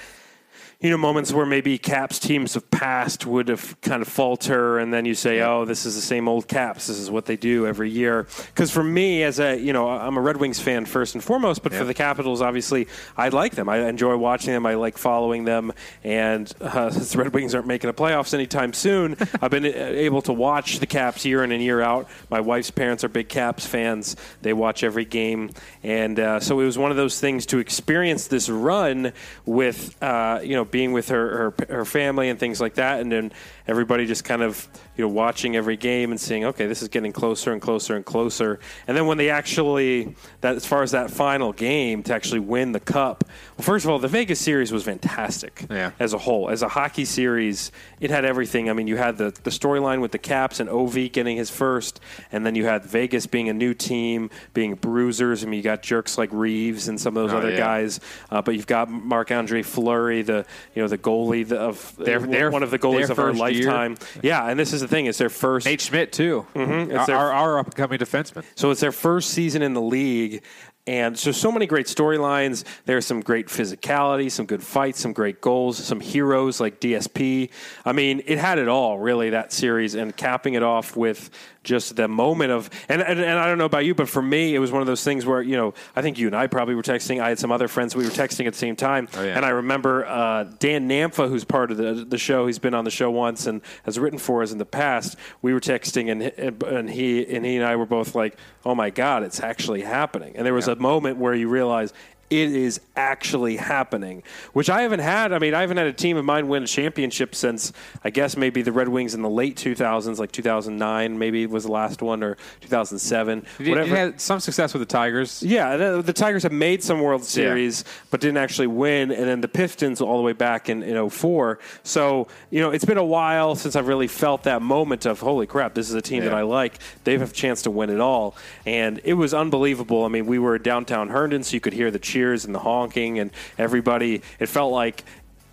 you know, moments where maybe Caps teams of past would have kind of falter, and then you say, "Oh, this is the same old Caps. This is what they do every year." Because for me, as a you know, I'm a Red Wings fan first and foremost, but for the Capitals, obviously, I like them. I enjoy watching them. I like following them, and uh, since the Red Wings aren't making the playoffs anytime soon, I've been uh, able to watch the Caps year in and year out. My wife's parents are big Caps fans. They watch every game, and uh, so it was one of those things to experience this run with, uh, you know, being with her, her her family and things like that, and then everybody just kind of you know watching every game and seeing, okay, this is getting closer and closer and closer, and then when they actually that as far as that final game to actually win the cup. Well, first of all, the Vegas series was fantastic Yeah. as a whole. As a hockey series, it had everything. I mean, you had the, the storyline with the Caps and Ovi getting his first, and then you had Vegas being a new team, being bruisers. I mean, you got jerks like Reaves and some of those Oh, other yeah. guys, uh, but you've got Marc Andre Fleury, the you know the goalie the- of Their- their- one of the goalies of our year. Lifetime. Yeah, and this is the thing; it's their first Nate Schmidt too, mm-hmm, It's our, their- our, our up defenseman. so it's their first season in the league. And so, so many great storylines. There's some great physicality, some good fights, some great goals, some heroes like DSP. I mean, it had it all, really, that series, and capping it off with just the moment of, and, and, and I don't know about you, but for me, it was one of those things where, you know, I think you and I probably were texting. I had some other friends, we were texting at the same time. Oh, yeah. And I remember uh, Dan Namfa, who's part of the, the show, he's been on the show once and has written for us in the past. We were texting, and, and, he, and he and I were both like, oh my God, it's actually happening. And there was a moment where you realize, it is actually happening, which I haven't had. I mean, I haven't had a team of mine win a championship since I guess maybe the Red Wings in the late 2000s, like 2009, maybe was the last one, or 2007. You, you had some success with the Tigers. Yeah, the, the Tigers have made some World Series, but didn't actually win. And then the Pistons all the way back in, in 04. So, you know, it's been a while since I've really felt that moment of, holy crap, this is a team that I like. They have a chance to win it all. And it was unbelievable. I mean, we were downtown Herndon, so you could hear the cheers and the honking and everybody. It felt like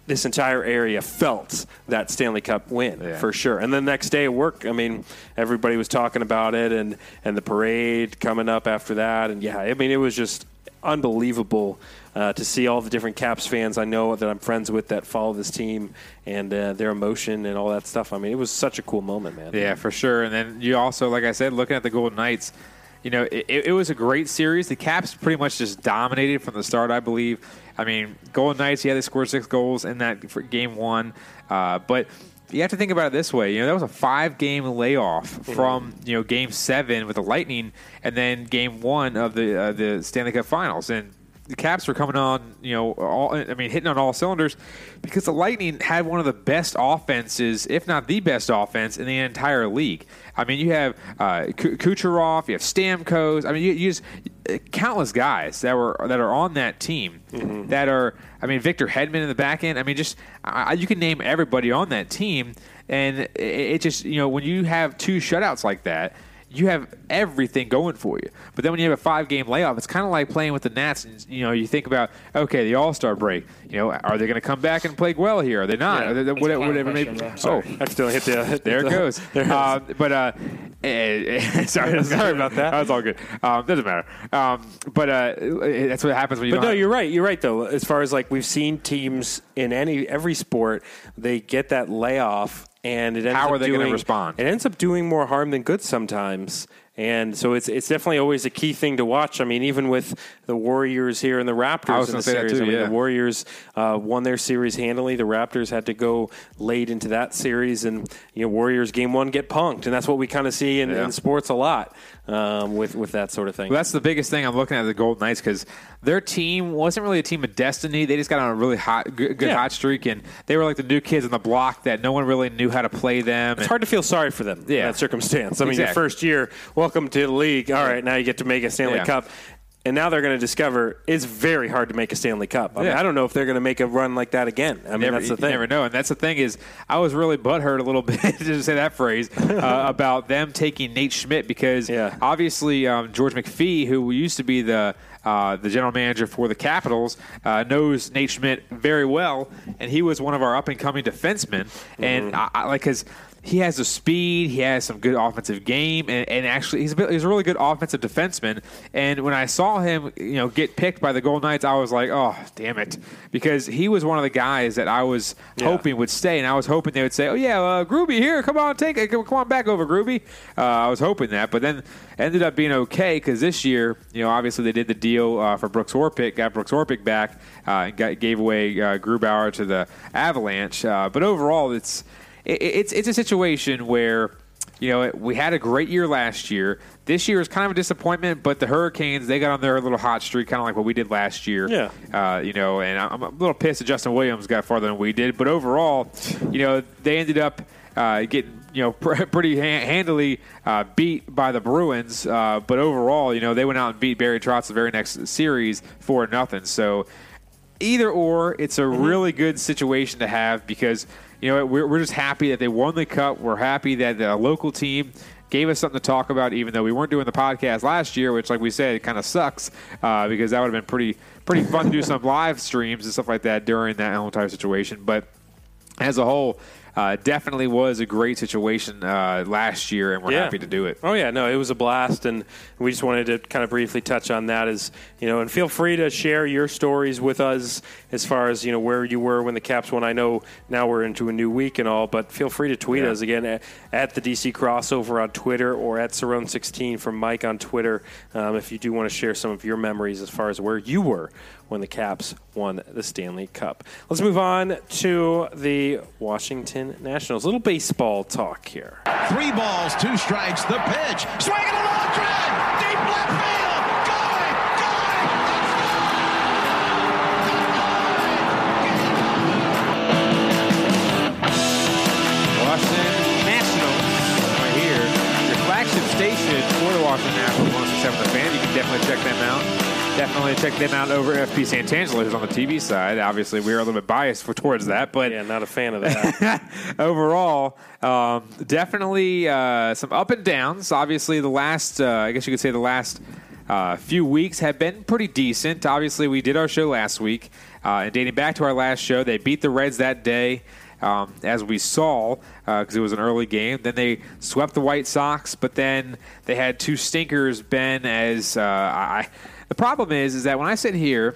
this entire area felt that Stanley Cup win Yeah. for sure. And then the next day at work, I mean, everybody was talking about it and and the parade coming up after that. And yeah, I mean, it was just unbelievable uh, to see all the different Caps fans I know that I'm friends with that follow this team and uh, their emotion and all that stuff. I mean, it was such a cool moment, man. Yeah, for sure. And then you also, like I said, looking at the Golden Knights, you know, it, it was a great series. The Caps pretty much just dominated from the start, I believe. I mean, Golden Knights, yeah, they scored six goals in that for game one, uh, but you have to think about it this way. You know, that was a five-game layoff from you know Game Seven with the Lightning, and then Game One of the uh, the Stanley Cup Finals, and the Caps were coming on. You know, all I mean, hitting on all cylinders because the Lightning had one of the best offenses, if not the best offense in the entire league. I mean, you have uh, Kucherov, you have Stamkos. I mean, you, you just uh, countless guys that were that are on that team that are. I mean, Victor Hedman in the back end. I mean, just I, you can name everybody on that team, and it, it just you know when you have two shutouts like that. You have everything going for you, but then when you have a five-game layoff, it's kind of like playing with the Nats. And you know, you think about okay, the All Star break. You know, are they going to come back and play well here? Are they not? Yeah. Are they- whatever, whatever may question, be. bro. Sorry. I accidentally hit the- hit there it goes. there it. Um, but uh, eh, sorry, Sorry about that. That's all good. Um, doesn't matter. Um, but uh, that's what happens when you. But no, have- you're right. You're right though. As far as like we've seen teams in any every sport, they get that layoff, and it ends How up are they gonna doing- respond? It ends up doing more harm than good sometimes. And so it's it's definitely always a key thing to watch. I mean, even with the Warriors here and the Raptors in the series, too, I mean, yeah. the Warriors uh, won their series handily. The Raptors had to go late into that series, and you know, Warriors game one get punked, and that's what we kind of see in, Yeah. in sports a lot um, with with that sort of thing. Well, that's the biggest thing I'm looking at the Golden Knights because their team wasn't really a team of destiny. They just got on a really hot, good, Yeah. hot streak, and they were like the new kids on the block that no one really knew how to play them. It's hard to feel sorry for them Yeah. in that circumstance. I mean, your first year, welcome to the league. All right, now you get to make a Stanley Yeah. Cup. And now they're going to discover it's very hard to make a Stanley Cup. I, mean, Yeah. I don't know if they're going to make a run like that again. I mean, never, that's the thing. you never know, and that's the thing is, I was really butthurt a little bit to say that phrase uh, about them taking Nate Schmidt because obviously um, George McPhee, who used to be the uh, the general manager for the Capitals, uh, knows Nate Schmidt very well, and he was one of our up and coming defensemen, and I, I, like because. He has the speed. He has some good offensive game, and, and actually, he's a, bit, he's a really good offensive defenseman. And when I saw him, you know, get picked by the Golden Knights, I was like, "Oh, damn it!" Because he was one of the guys that I was hoping would stay, and I was hoping they would say, "Oh yeah, uh, Groovy here, come on, take it, come on back over, Groovy." Uh, I was hoping that, but then ended up being okay because this year, you know, obviously they did the deal uh, for Brooks Orpik, got Brooks Orpik back, uh, and got, gave away uh, Grubauer to the Avalanche. Uh, but overall, it's it, it's it's a situation where. You know, we had a great year last year. This year is kind of a disappointment, but the Hurricanes they got on their little hot streak, kind of like what we did last year. Yeah. Uh, you know, and I'm a little pissed that Justin Williams got farther than we did, but overall, you know, they ended up uh, getting you know pr- pretty ha- handily uh, beat by the Bruins. Uh, but overall, you know, they went out and beat Barry Trotz the very next series for nothing. So either or, it's a really good situation to have because you know we're, we're just happy that they won the cup. We're happy that the local team gave us something to talk about, even though we weren't doing the podcast last year, which, like we said, kind of sucks uh, because that would have been pretty pretty fun to do some live streams and stuff like that during that entire situation. But as a whole. Uh, definitely was a great situation uh, last year, and we're Yeah. happy to do it. Oh yeah, no, it was a blast, and we just wanted to kind of briefly touch on that. As you know, and feel free to share your stories with us as far as you know where you were when the Caps won. I know now we're into a new week and all, but feel free to tweet Yeah. us again at, at the DC Crossover on Twitter or at Cerrone16 from Mike on Twitter um, if you do want to share some of your memories as far as where you were when the Caps won the Stanley Cup. Let's move on to the Washington Nationals. little baseball talk here. Three balls, two strikes, the pitch. Swing and a long drive. Deep left field. Going, going, Washington Nationals right here. Your flagship station for the Washington Nationals, 167 The Fan. You can definitely check them out. Definitely check them out over at FP Santangelo, who's on the TV side. Obviously, we're a little bit biased for, towards that, but yeah, not a fan of that. overall, um, definitely uh, some up and downs. Obviously, the last, uh, I guess you could say, the last uh, few weeks have been pretty decent. Obviously, we did our show last week, uh, and dating back to our last show, they beat the Reds that day. Um, as we saw, because it was an early game. Then they swept the White Sox, but then they had two stinkers. Ben, as uh, I, The problem is, is that when I sit here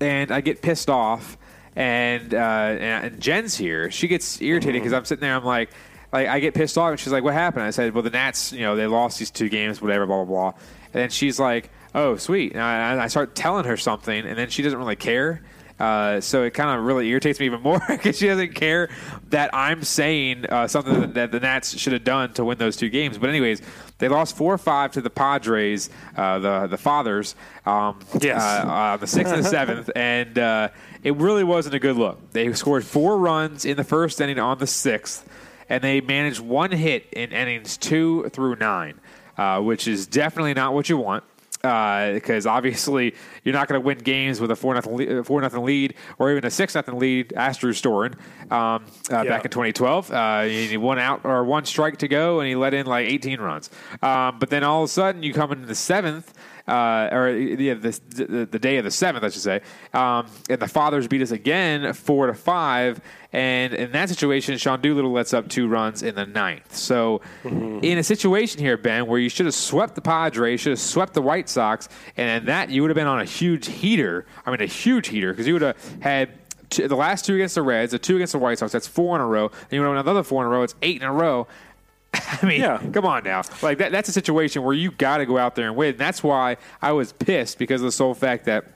and I get pissed off, and uh, and, Jen's here, she gets irritated because I'm sitting there. I'm like, like I get pissed off, and she's like, "What happened?" I said, "Well, the Nats, you know, they lost these two games, whatever, blah blah blah." And then she's like, "Oh, sweet." And I, and I start telling her something, and then she doesn't really care. Uh, so it kind of really irritates me even more because she doesn't care that I'm saying uh, something that, that the Nats should have done to win those two games. But anyways, they lost four or five to the Padres, uh, the the Fathers, um, Yes. uh, uh, the sixth and the seventh, and uh, it really wasn't a good look. They scored four runs in the first inning on the sixth, and they managed one hit in innings two through nine, uh, which is definitely not what you want because obviously you're not going to win games with a four nothing four nothing lead or even a six nothing lead. Ask Drew Storen um, uh, back in 2012. Uh, he one out or one strike to go, and he let in like 18 runs. Um, but then all of a sudden, you come into the seventh. Uh, or yeah, the, the, the day of the seventh, I should say, um, and the Fathers beat us again, four to five. And in that situation, Sean Doolittle lets up two runs in the ninth. So, in a situation here, Ben, where you should have swept the Padres, should have swept the White Sox, and that you would have been on a huge heater. I mean, a huge heater because you would have had two, the last two against the Reds, the two against the White Sox. That's four in a row. Then you would have another four in a row. It's eight in a row. I mean, come on now. Like that, that's a situation where you got to go out there and win. That's why I was pissed because of the sole fact that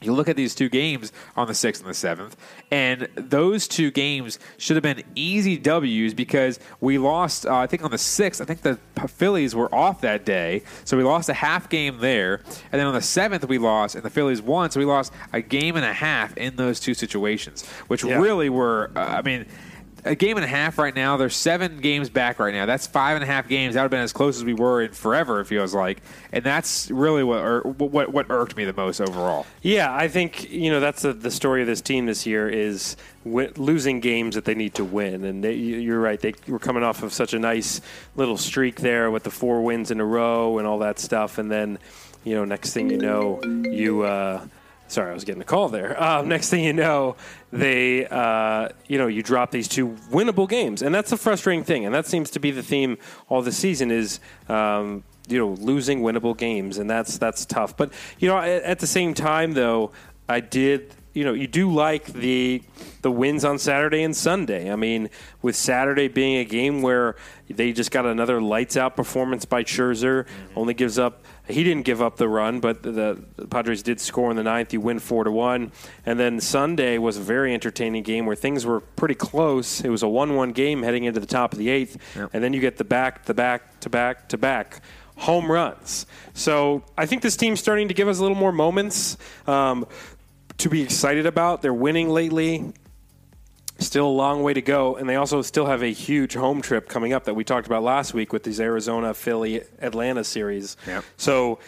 you look at these two games on the sixth and the seventh, and those two games should have been easy W's because we lost. Uh, I think on the sixth, I think the Phillies were off that day, so we lost a half game there, and then on the seventh we lost, and the Phillies won, so we lost a game and a half in those two situations, which Yeah. really were. Uh, I mean a game and a half right now. They're seven games back right now. That's five and a half games. That would have been as close as we were in forever, it feels like. And that's really what what what irked me the most overall. Yeah, I think you know that's the, the story of this team this year is wi- losing games that they need to win, and they, you- you're right. They were coming off of such a nice little streak there with the four wins in a row and all that stuff, and then you know next thing you know you. Uh, Sorry, I was getting a call there. Um, next thing you know, they, uh, you know, you drop these two winnable games, and that's the frustrating thing. And that seems to be the theme all the season is, um, you know, losing winnable games, and that's that's tough. But you know, at, at the same time, though, I did. You know, you do like the the wins on Saturday and Sunday. I mean, with Saturday being a game where they just got another lights out performance by Scherzer, only gives up he didn't give up the run, but the, the Padres did score in the ninth. You win four to one, and then Sunday was a very entertaining game where things were pretty close. It was a one-one game heading into the top of the eighth, and then you get the back to back to back to back home runs. So I think this team's starting to give us a little more moments um, to be excited about. They're winning lately. Still a long way to go, and they also still have a huge home trip coming up that we talked about last week with these Arizona, Philly, Atlanta series. Yep. So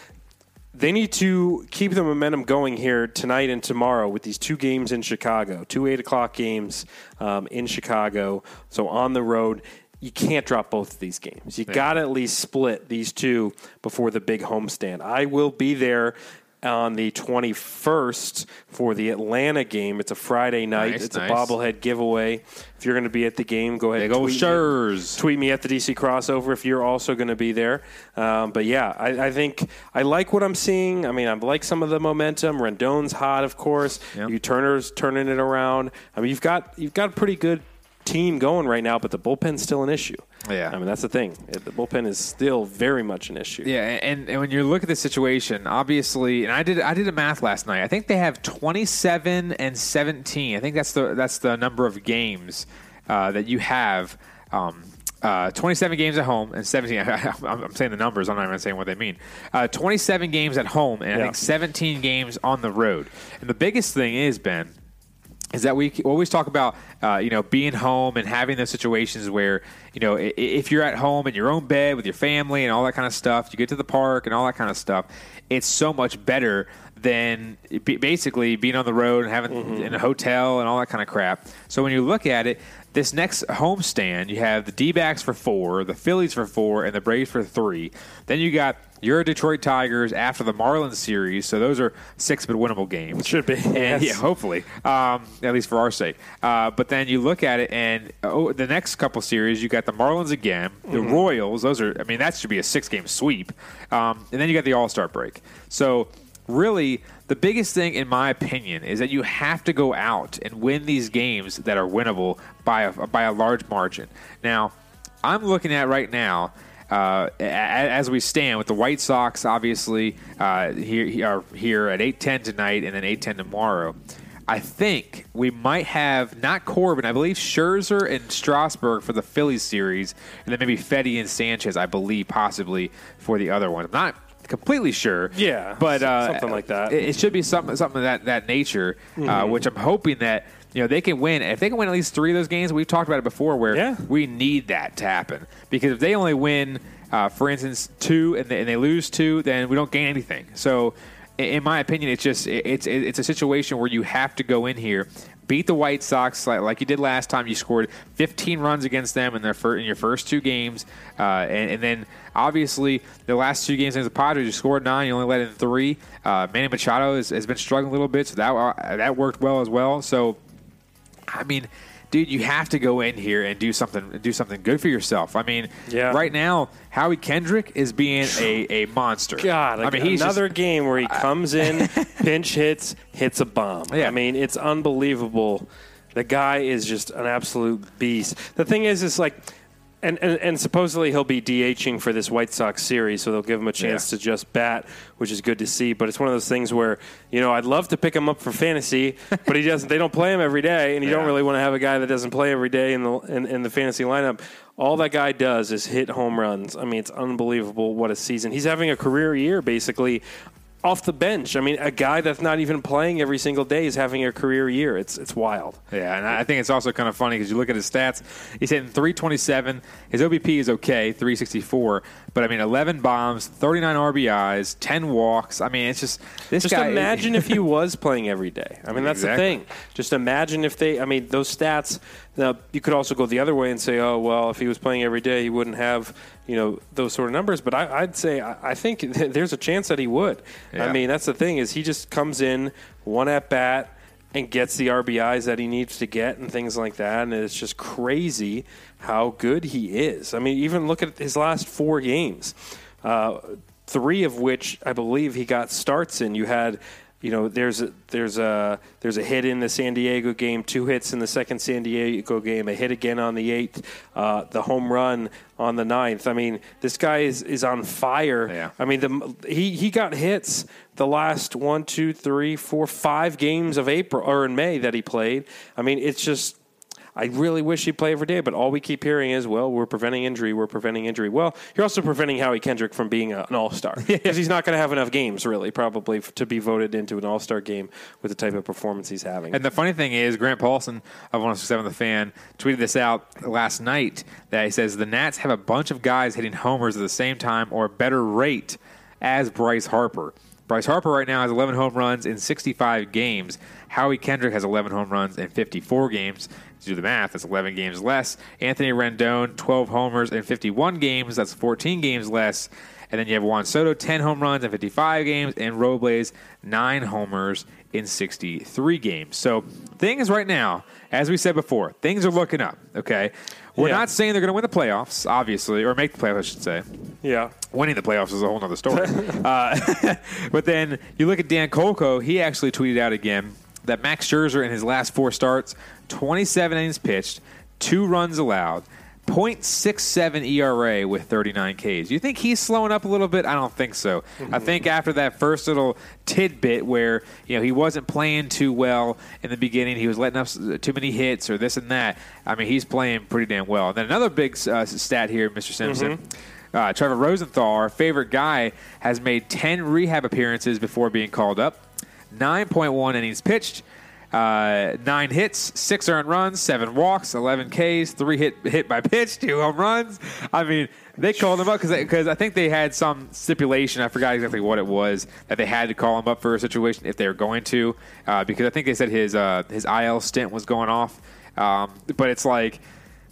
they need to keep the momentum going here tonight and tomorrow with these two games in Chicago, two eight o'clock games um, in Chicago. So on the road, you can't drop both of these games. You got to at least split these two before the big homestand. I will be there. On the 21st for the Atlanta game. It's a Friday night. Nice, it's nice. a bobblehead giveaway. If you're going to be at the game, go ahead. Big tweet me- tweet me at the DC crossover if you're also going to be there. Um, but yeah, I, I think I like what I'm seeing. I mean, I like some of the momentum. Rendon's hot, of course. You Turner's turning it around. I mean, you've got you've got a pretty good team going right now, but the bullpen's still an issue. Yeah. I mean that's the thing. It- The bullpen is still very much an issue. Yeah, and, and when you look at the situation, obviously, and I did I did a math last night. I think they have 27 and 17. I think that's the that's the number of games uh, that you have. Um, uh, 27 games at home and 17. I'm, I'm saying the numbers. I'm not even saying what they mean. Uh, 27 games at home and I think 17 games on the road. And the biggest thing is Ben is that we always talk about uh, you know being home and having those situations where you know if you're at home in your own bed with your family and all that kind of stuff you get to the park and all that kind of stuff it's so much better than basically being on the road and having in a hotel and all that kind of crap. So when you look at it this next homestand you have the d-backs for four the phillies for four and the braves for three then you got your Detroit Tigers after the Marlins series, so those are six but winnable games. Should be, and yes. yeah, hopefully, um, at least for our sake. Uh, but then you look at it, and oh, the next couple series, you got the Marlins again, the Mm-hmm. Royals. Those are, I mean, that should be a six-game sweep. Um, and then you got the All Star break. So really the biggest thing, in my opinion, is that you have to go out and win these games that are winnable by a, by a large margin. Now, I'm looking at right now. Uh, as we stand with the White Sox, obviously uh, here here at eight ten tonight, and then eight ten tomorrow. I think we might have not Corbin, I believe Scherzer and Strasburg for the Phillies series, and then maybe Fedde and Sanchez, I believe, possibly for the other one. I'm not completely sure. Yeah, but uh, something like that. It, it should be something something of that that nature, uh, Mhm. which I'm hoping that you know they can win. If they can win at least three of those games, we've talked about it before, where we need that to happen because if they only win, uh, for instance, two and they, and they lose two, then we don't gain anything. So. In my opinion, it's just it's it's a situation where you have to go in here, beat the White Sox like, like you did last time. You scored 15 runs against them in their fir- in your first two games, uh, and, and then obviously the last two games against the Padres, you scored nine, you only let in three. Uh, Manny Machado has, has been struggling a little bit, so that uh, that worked well as well. So, I mean. Dude, you have to go in here and do something do something good for yourself. I mean, Yeah. right now, Howie Kendrick is being a, a monster. God, I mean, he's just- another game where he comes in, pinch hits, hits a bomb. Yeah. I mean, it's unbelievable. The guy is just an absolute beast. The thing is, is like, and, and, and supposedly he'll be DHing for this White Sox series, so they'll give him a chance to just bat, which is good to see. But it's one of those things where you know I'd love to pick him up for fantasy, but he doesn't. They don't play him every day, and you don't really want to have a guy that doesn't play every day in the in, in the fantasy lineup. All that guy does is hit home runs. I mean, it's unbelievable what a season. He's having a career year basically off the bench. I mean, a guy that's not even playing every single day is having a career year. It's it's wild. Yeah, and I think it's also kind of funny because you look at his stats. He's hitting 327. His OBP is okay, 364. But I mean, 11 bombs, 39 RBIs, 10 walks. I mean, it's just this Just guy. imagine if he was playing every day. I mean, that's Exactly. the thing. Just imagine if they. I mean, those stats. Now, you could also go the other way and say, oh well, if he was playing every day, he wouldn't have you know those sort of numbers. But I, I'd say I, I think there's a chance that he would. Yeah. I mean, that's the thing is he just comes in one at bat and gets the RBIs that he needs to get and things like that. And it's just crazy how good he is. I mean, even look at his last four games, uh, three of which I believe he got starts in. You had. You know, there's a there's a there's a hit in the San Diego game, two hits in the second San Diego game, a hit again on the eighth, uh, the home run on the ninth. I mean, this guy is, is on fire. Yeah. I mean, the he he got hits the last one, two, three, four, five games of April or in May that he played. I mean, it's just. I really wish he'd play every day, but all we keep hearing is, well, we're preventing injury, we're preventing injury. Well, you're also preventing Howie Kendrick from being a, an all star because he's not going to have enough games, really, probably, f- to be voted into an all star game with the type of performance he's having. And the funny thing is, Grant Paulsen of 1067 The Fan tweeted this out last night that he says the Nats have a bunch of guys hitting homers at the same time or a better rate as Bryce Harper. Bryce Harper right now has 11 home runs in 65 games. Howie Kendrick has 11 home runs in 54 games. To do the math, that's 11 games less. Anthony Rendon, 12 homers in 51 games. That's 14 games less. And then you have Juan Soto, 10 home runs in 55 games, and Robles, 9 homers in 63 games. So things right now, as we said before, things are looking up, okay? We're Yeah. not saying they're going to win the playoffs, obviously, or make the playoffs, I should say. yeah. Winning the playoffs is a whole other story. uh, but then you look at Dan Kolko, he actually tweeted out again that Max Scherzer in his last four starts, 27 innings pitched, two runs allowed, 0.67 ERA with 39 Ks. You think he's slowing up a little bit? I don't think so. I think after that first little tidbit where you know he wasn't playing too well in the beginning, he was letting up too many hits or this and that. I mean, he's playing pretty damn well. And then another big uh, stat here, Mr. Simpson. Uh, Trevor Rosenthal, our favorite guy, has made 10 rehab appearances before being called up. 9.1 innings pitched, uh, nine hits, six earned runs, seven walks, 11 Ks, three hit hit by pitch, two home runs. I mean, they called him up because I think they had some stipulation. I forgot exactly what it was that they had to call him up for a situation if they were going to, uh, because I think they said his uh, his IL stint was going off. Um, but it's like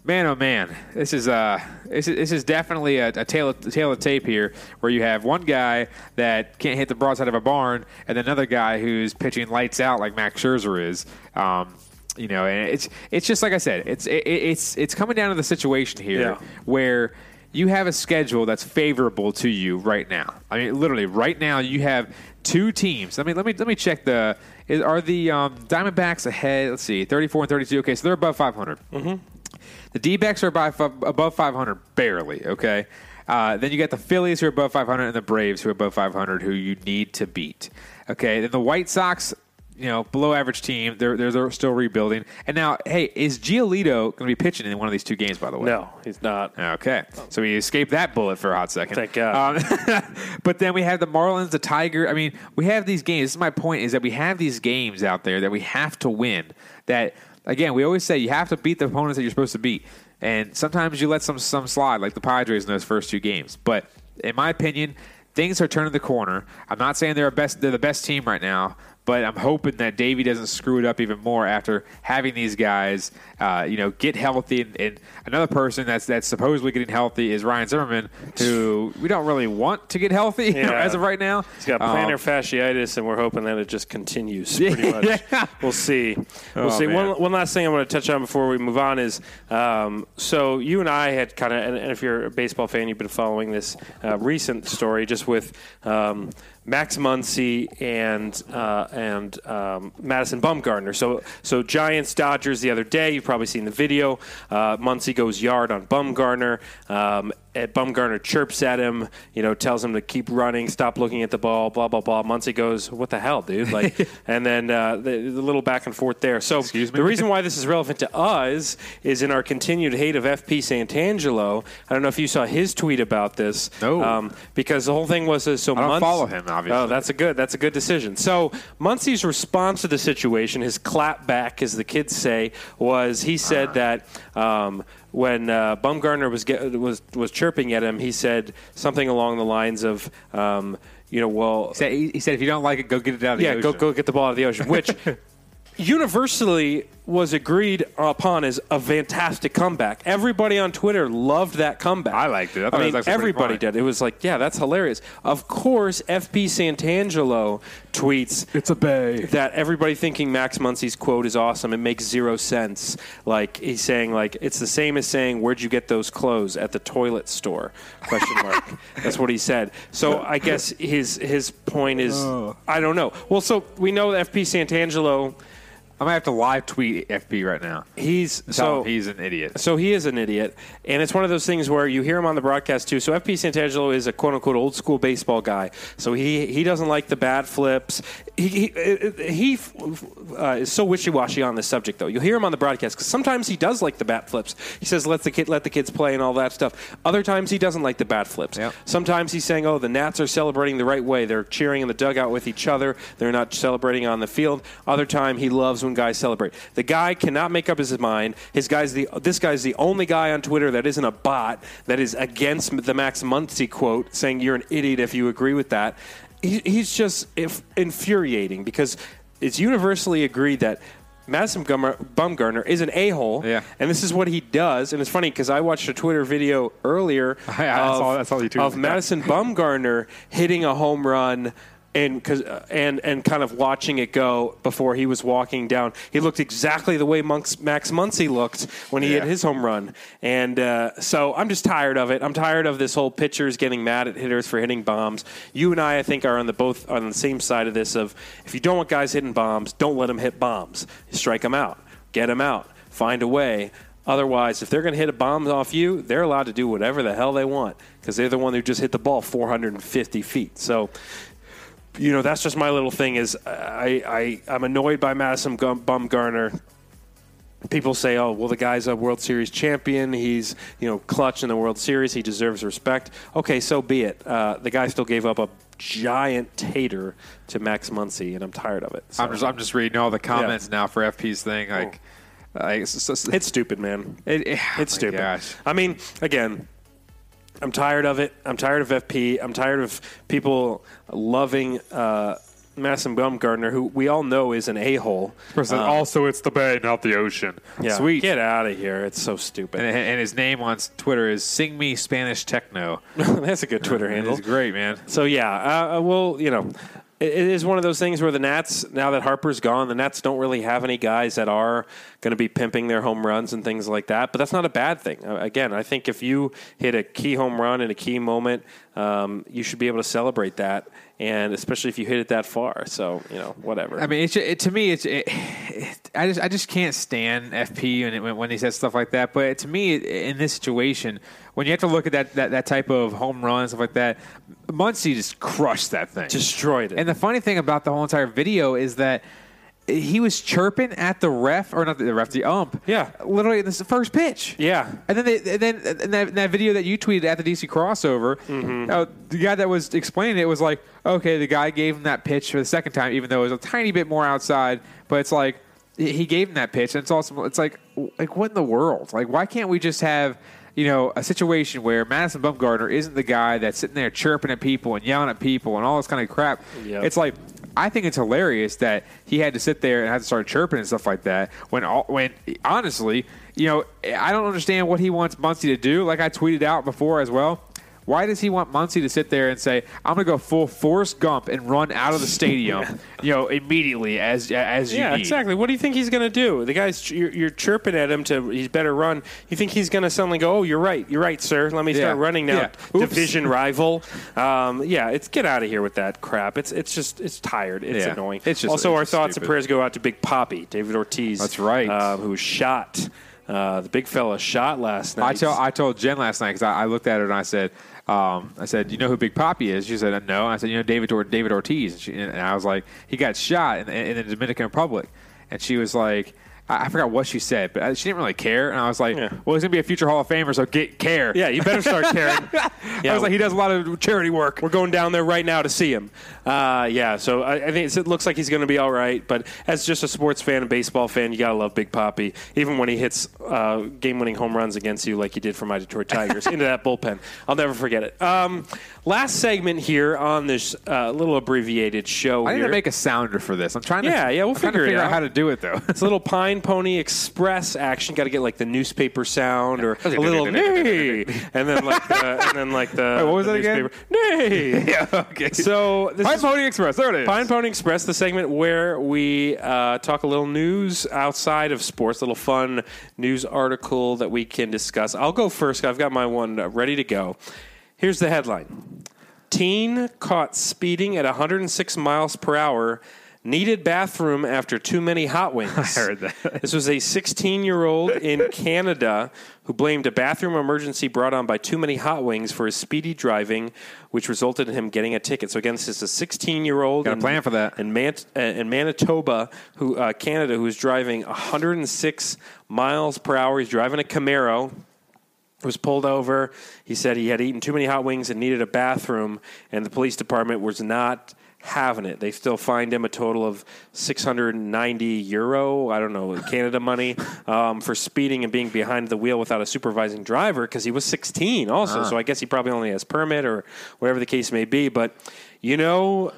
Man, oh man, this is uh, this is, this is definitely a, a tale of, tale of tape here, where you have one guy that can't hit the broadside of a barn, and another guy who's pitching lights out like Max Scherzer is. Um, you know, and it's it's just like I said, it's it, it's it's coming down to the situation here Yeah. where you have a schedule that's favorable to you right now. I mean, literally, right now you have two teams. I mean, let me let me check the. Is, are the um, Diamondbacks ahead? Let's see, thirty-four and thirty-two. Okay, so they're above five hundred. Mm-hmm. The D-backs are by, above five hundred, barely. Okay. Uh, then you got the Phillies who are above 500 and the Braves who are above 500 who you need to beat. Okay, then the White Sox you know, below average team. They're, they're still rebuilding. And now, hey, is Giolito going to be pitching in one of these two games? By the way, no, he's not. Okay, so we escaped that bullet for a hot second. Thank God. Um, but then we have the Marlins, the Tiger. I mean, we have these games. This is my point: is that we have these games out there that we have to win. That again, we always say you have to beat the opponents that you're supposed to beat. And sometimes you let some some slide, like the Padres in those first two games. But in my opinion, things are turning the corner. I'm not saying they're best they're the best team right now, but I'm hoping that Davey doesn't screw it up even more after having these guys, uh, you know, get healthy. And, and, another person that's that's supposedly getting healthy is Ryan Zimmerman, who we don't really want to get healthy yeah. as of right now. He's got plantar um, fasciitis, and we're hoping that it just continues. Pretty much. yeah. We'll see. We'll oh, see. One, one last thing I want to touch on before we move on is um, so you and I had kind of, and, and, if you're a baseball fan, you've been following this uh, recent story just with. Um, Max Muncy and uh, and um, Madison Bumgarner. So so Giants Dodgers the other day. You've probably seen the video. Uh, Muncy goes yard on Bumgarner. Um, Ed Bumgarner chirps at him, you know, tells him to keep running, stop looking at the ball, blah blah blah. Muncy goes, "What the hell, dude?" Like, and then uh, the, the, little back and forth there. So the reason why this is relevant to us is in our continued hate of FP Santangelo. I don't know if you saw his tweet about this. No, um, because the whole thing was uh, so. I don't follow him, obviously. Oh, that's a good. That's a good decision. So Muncy's response to the situation, his clap back, as the kids say, was he said uh. that. Um, when uh, Bumgarner was get, was was chirping at him, he said something along the lines of, um, you know, well, he said, he said, if you don't like it, go get it out of yeah, the ocean. go go get the ball out of the ocean. Which universally was agreed upon as a fantastic comeback. Everybody on Twitter loved that comeback. I liked it. I, I mean, it everybody did. It was like, yeah, that's hilarious. Of course, FP Santangelo tweets, "It's a bay." That everybody thinking Max Muncy's quote is awesome. It makes zero sense. Like he's saying, like it's the same as saying, "Where'd you get those clothes at the toilet store?" Question mark. that's what he said. So I guess his his point is, oh. I don't know. Well, so we know FP Santangelo I might have to live tweet FP right now. He's so he's an idiot. So he is an idiot, and it's one of those things where you hear him on the broadcast too. So FP Santangelo is a quote unquote old school baseball guy. So he he doesn't like the bat flips. He he, he uh, is so wishy washy on this subject though. You'll hear him on the broadcast because sometimes he does like the bat flips. He says let the kid let the kids play and all that stuff. Other times he doesn't like the bat flips. Yep. Sometimes he's saying oh the Nats are celebrating the right way. They're cheering in the dugout with each other. They're not celebrating on the field. Other time he loves when guys celebrate. The guy cannot make up his mind. His guy's the this guy's the only guy on Twitter that isn't a bot that is against the Max Muncy quote, saying you're an idiot if you agree with that. He, he's just if, infuriating because it's universally agreed that Madison Bumgarner is an a hole. Yeah. And this is what he does. And it's funny because I watched a Twitter video earlier yeah, of, all, that's all of Madison Bumgarner hitting a home run and cause, uh, and and kind of watching it go before he was walking down. He looked exactly the way Monks, Max Muncy looked when he yeah. hit his home run. And uh, so I'm just tired of it. I'm tired of this whole pitchers getting mad at hitters for hitting bombs. You and I, I think, are on the both on the same side of this. Of if you don't want guys hitting bombs, don't let them hit bombs. Strike them out. Get them out. Find a way. Otherwise, if they're going to hit a bomb off you, they're allowed to do whatever the hell they want because they're the one who just hit the ball 450 feet. So you know, that's just my little thing. Is I, I I'm annoyed by Madison Bumgarner. People say, "Oh, well, the guy's a World Series champion. He's you know clutch in the World Series. He deserves respect." Okay, so be it. Uh, the guy still gave up a giant tater to Max Muncy, and I'm tired of it. So. I'm just I'm just reading all the comments yeah. now for FP's thing. Like, oh. it's, it's, it's, stupid, man. It, it, it's oh stupid. Gosh. I mean, again, I'm tired of it. I'm tired of FP. I'm tired of people loving uh, Madison Bumgarner, who we all know is an a hole. Um, also, it's the bay, not the ocean. Yeah, Sweet. Get out of here. It's so stupid. And, and, his name on Twitter is Sing Me Spanish Techno. That's a good Twitter handle. It's great, man. So, yeah, uh, uh, well, you know. it it is one of those things where the Nats, now that Harper's gone, the Nats don't really have any guys that are going to be pimping their home runs and things like that. But that's not a bad thing. Again, I think if you hit a key home run in a key moment, um, you should be able to celebrate that, and especially if you hit it that far. So you know, whatever. I mean, it's it, to me, it's it, it, I just I just can't stand FP when, it, when he says stuff like that. But to me, in this situation, when you have to look at that that, that type of home run and stuff like that, Muncy just crushed that thing, destroyed it. And the funny thing about the whole entire video is that. He was chirping at the ref, or not the ref, the ump. Yeah, literally in the first pitch. Yeah, and then they, and then in that, in that video that you tweeted at the DC crossover, Mm-hmm. uh, the guy that was explaining it was like, okay, the guy gave him that pitch for the second time, even though it was a tiny bit more outside. But it's like he he gave him that pitch, and it's also it's like like what in the world? Like why can't we just have you know a situation where Madison Bumgarner isn't the guy that's sitting there chirping at people and yelling at people and all this kind of crap? Yep. It's like. I think it's hilarious that he had to sit there and had to start chirping and stuff like that. When, all, when honestly, you know, I don't understand what he wants Muncy to do. Like I tweeted out before as well. Why does he want Muncy to sit there and say, "I'm going to go full Forrest Gump and run out of the stadium," you know, immediately as as you yeah, need? exactly. What do you think he's going to do? The guy's you're, you're chirping at him to he's better run. You think he's going to suddenly go? Oh, you're right. You're right, sir. Let me start Yeah. running now. Yeah. Division rival. Um, yeah, it's get out of here with that crap. It's it's just it's tired. It's Yeah. annoying. It's just- also it's our just thoughts and prayers go out to Big Poppy, David Ortiz. That's right. Uh, who was shot. Uh, the big fella shot last night. I tell I told Jen last night because I, I looked at her and I said, um, I said, you know who Big Poppy is? She said, no. I said, you know David or David Ortiz, and, she, and I was like, he got shot in, in the Dominican Republic, and she was like. I I forgot what she said, but uh, she didn't really care. And I was like, "Well, he's gonna be a future Hall of Famer, so get care." Yeah, you better start caring. I was like, he does a lot of charity work. We're going down there right now to see him. Uh, yeah, so I, I think it's, it looks like he's going to be all right. But as just a sports fan and baseball fan, you got to love Big Poppy, even when he hits uh, game-winning home runs against you, like he did for my Detroit Tigers, into that bullpen. I'll never forget it. Um, last segment here on this uh, little abbreviated show. I need here. to make a sounder for this. I'm trying to. Yeah, yeah, we'll to figure it out out. how to do it though. It's a little Pine Pony Express action. Got to get like the newspaper sound or a little nay, and then like the, and then like the Wait, what was the that again? Nay. yeah. Okay. So this Pine is Pony Express. There it is. Pine Pony Express, the segment where we uh, talk a little news outside of sports, a little fun news article that we can discuss. I'll go first. I've got my one uh, ready to go. Here's the headline: Teen caught speeding at 106 miles per hour. Needed bathroom after too many hot wings. I heard that. This was a 16 year old in Canada who blamed a bathroom emergency brought on by too many hot wings for his speedy driving, which resulted in him getting a ticket. So, again, this is a 16 year old Got a plan for that. in, Man- uh, in Manitoba, who uh, Canada, who is driving 106 miles per hour. He's driving a Camaro. Was pulled over. He said he had eaten too many hot wings and needed a bathroom, and the police department was not having it. They still fined him a total of 690 euro, I don't know, Canada money, um, for speeding and being behind the wheel without a supervising driver because he was 16 also. Ah. So I guess he probably only has permit or whatever the case may be. But, you know,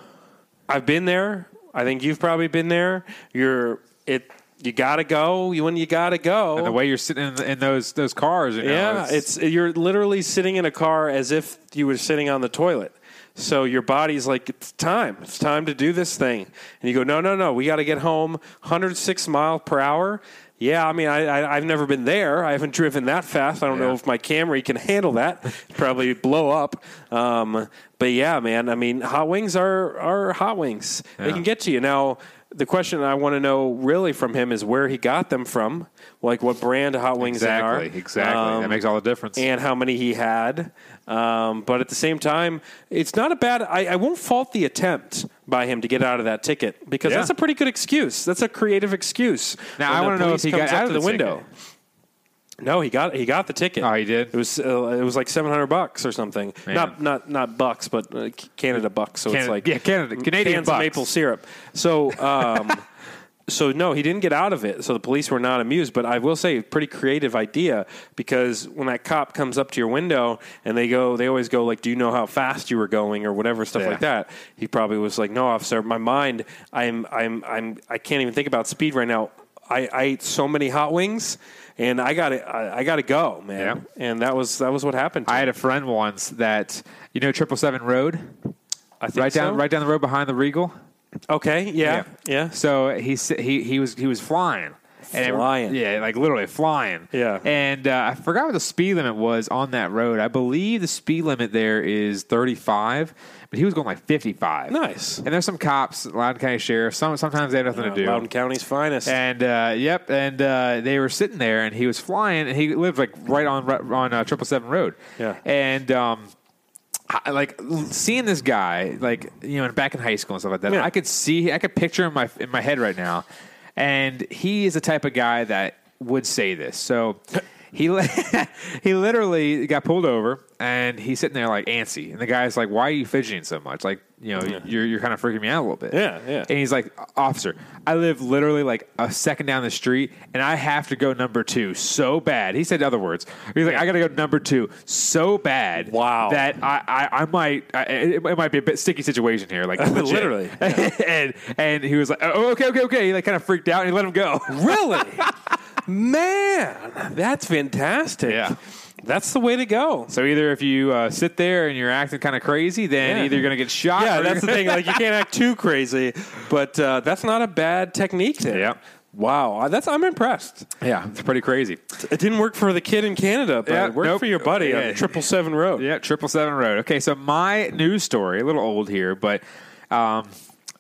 I've been there. I think you've probably been there. You're it. You gotta go. You when you gotta go. And the way you're sitting in, in those those cars, you know, yeah, it's, you're literally sitting in a car as if you were sitting on the toilet. So your body's like, it's time. It's time to do this thing. And you go, no, no, no. We got to get home. 106 mile per hour. Yeah, I mean, I, I, I've never been there. I haven't driven that fast. I don't know if my Camry can handle that. Probably blow up. Um, but yeah, man. I mean, hot wings are are hot wings. They can get to you. Now, the question I want to know really from him is where he got them from, like what brand of hot wings exactly, they are. exactly. Um, that makes all the difference. and how many he had. Um, but at the same time, it's not a bad. I, I won't fault the attempt by him to get out of that ticket because Yeah. that's a pretty good excuse. That's a creative excuse. Now, I wanna know if he got out of the the window. ticket. No, he got he got the ticket. Oh, he did? It was uh, it was like seven hundred bucks or something. Man. Not not not bucks, but uh, Canada bucks. So it's like yeah, Canada- Canadian cans of bucks. maple syrup. So. Um, So no, he didn't get out of it. So the police were not amused. But I will say, pretty creative idea because when that cop comes up to your window and they go, they always go like, "Do you know how fast you were going?" or whatever stuff Yeah. like that. He probably was like, "No, officer, my mind, I'm, I'm, I'm, I can't even think about speed right now. I, I ate so many hot wings." And I got to, I, I got to go, man. And that was that was what happened. To I him. had a friend once that you know triple seven road. I think right down right down the road behind the Regal. Okay, yeah, yeah. So he he he was he was flying. And it- Flying. yeah, like literally flying. Yeah. And uh, I forgot what the speed limit was on that road. I believe the speed limit there is 35, but he was going like 55. Nice. And there's some cops, Loudoun County Sheriff. Some sometimes they have nothing Uh, to do. Loudoun County's finest. And uh, yep, and uh, they were sitting there, and he was flying, and he lived like right on on uh, Triple Seven Road. Yeah. and um, I, like seeing this guy, like you know, back in high school and stuff like that. Yeah. I could see, I could picture him in my in my head right now, and he is the type of guy that would say this. So. He he literally got pulled over and he's sitting there like antsy and the guy's like why are you fidgeting so much like you know you're you're kind of freaking me out a little bit Yeah, yeah. and he's like, officer, I live literally like a second down the street, and I have to go number two so bad. He said other words. He's like, I got to go number two so bad. Wow. That I, I, I might, I, it, it might be a bit sticky situation here. Like. Literally, and and he was like, oh, okay, okay, okay. He like kind of freaked out and he let him go. Really? Man, that's fantastic. Yeah. That's the way to go. So either if you uh, sit there and you're acting kind of crazy, then Yeah. either you're gonna get shot. Yeah, that's the thing. Like you can't act too crazy, but uh, that's not a bad technique. There. Yeah. Wow, that's I'm impressed. yeah, it's pretty crazy. It didn't work for the kid in Canada, but Yeah, it worked nope. for your buddy Yeah. on Triple Seven Road. Yeah, triple seven road. Okay, so my news story, a little old here, but um,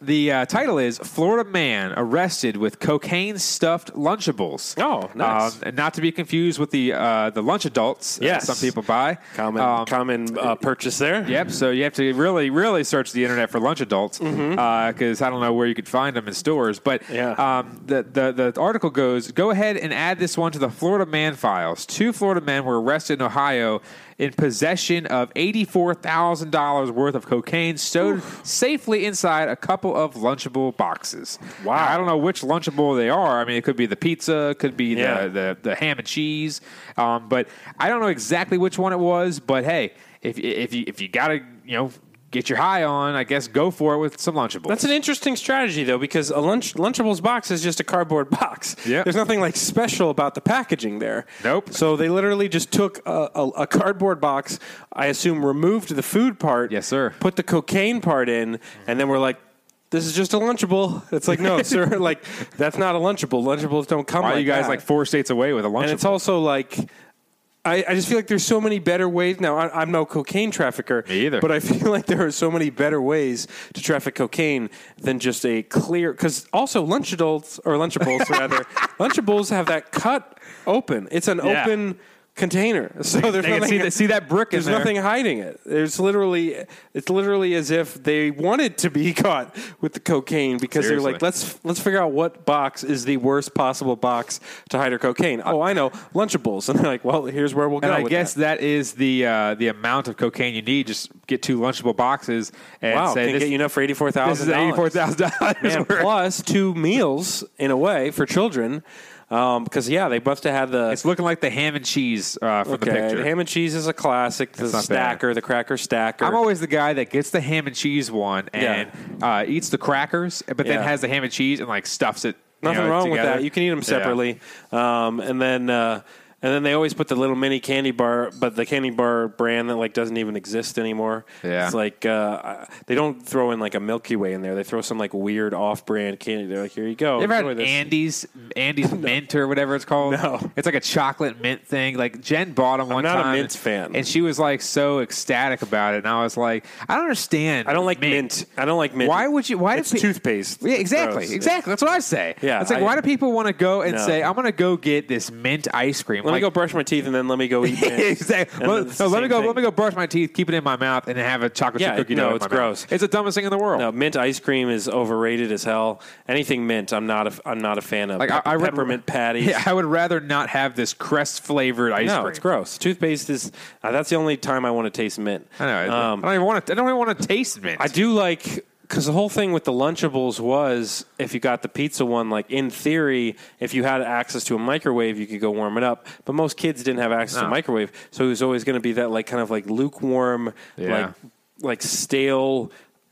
the uh, title is "Florida Man Arrested with Cocaine Stuffed Lunchables." Oh, nice. Um, and not to be confused with the uh, the lunch adults. that Yes. some people buy. Common, Um, common uh, purchase there. Yep. So you have to really, really search the internet for lunch adults because Mm-hmm. I don't know where you could find them in stores. But Yeah. um, the, the the article goes: Go ahead and add this one to the Florida Man files. Two Florida men were arrested in Ohio in possession of eighty four thousand dollars worth of cocaine stowed safely inside a couple of Lunchable boxes. Wow. Now, I don't know which Lunchable they are. I mean, it could be the pizza, it could be Yeah. the, the the ham and cheese, um, but I don't know exactly which one it was. But hey, if if you if you gotta you know get your high on, I guess go for it with some Lunchables. That's an interesting strategy, though, because a lunch Lunchables box is just a cardboard box. Yep. There's nothing like special about the packaging there. Nope. So they literally just took a, a, a cardboard box. I assume removed the food part. Yes, sir. Put the cocaine part in, and then we're like. This is just a Lunchable. It's like, no, sir. Like, that's not a Lunchable. Lunchables don't come Why like are you guys that. like four states away with a Lunchable? And it's also like, I, I just feel like there's so many better ways. Now, I, I'm no cocaine trafficker. Me either. But I feel like there are so many better ways to traffic cocaine than just a clear. Because also, Lunchables, or Lunchables rather, Lunchables have that cut open. It's an Yeah. open container. So there's they nothing, see that- see that brick in There's there. nothing hiding it. There's literally, it's literally as if they wanted to be caught with the cocaine because they're like, let's let's figure out what box is the worst possible box to hide our cocaine. Oh, I know, Lunchables. And they're like, well, here's where we'll go. and I with guess that. that is the uh, the amount of cocaine you need. Just get two Lunchable boxes and wow, say can this, get you enough for eighty four thousand. this is eighty four thousand dollars. plus two meals in a way for children. Because yeah, they must have had the It's looking like the ham and cheese uh, from the picture. The ham and cheese is a classic. The not bad. stacker, the cracker stacker. I'm always the guy that gets the ham and cheese one and uh, eats the crackers, but then Yeah. has the ham and cheese and like stuffs it. you Nothing know, wrong with that. You can eat them Yeah. separately, um, and then uh, and then they always put the little mini candy bar, but the candy bar brand that like doesn't even exist anymore. Yeah. it's like uh, they don't throw in like a Milky Way in there. They throw some like weird off-brand candy. They're like, here you go. You ever enjoy had this. Andes Andes mint or whatever it's called? No. It's like a chocolate mint thing. Like Jen bought them one not a mint fan. and she was like so ecstatic about it. And I was like, I don't understand. I don't like mint. I don't like mint. Why would you? Why It's do pe- toothpaste. Yeah, It's exactly, gross. exactly. That's what I say. Yeah, it's like I- why do people want to go and No. say I'm going to go get this mint ice cream? Let me go brush my teeth and then let me go eat. exactly. And it's no, the let me same go. thing. Let me go brush my teeth, keep it in my mouth, and have a chocolate Yeah, chip cookie no, dough. in it's my mouth. gross. It's the dumbest thing in the world. No, mint ice cream is overrated as hell. Anything mint, I'm not. A, I'm not a fan of. Like, I- Pep- I would- peppermint patties. Yeah, I would rather not have this crest flavored ice no, cream. it's gross. Toothpaste is. Uh, that's the only time I want to taste mint. I know. Um, I don't even want to. I don't even want to taste mint. I do like because the whole thing with the Lunchables was if you got the pizza one, like in theory, if you had access to a microwave, you could go warm it up. But most kids didn't have access to a No. microwave, so it was always going to be that like kind of like lukewarm, Yeah. like like stale.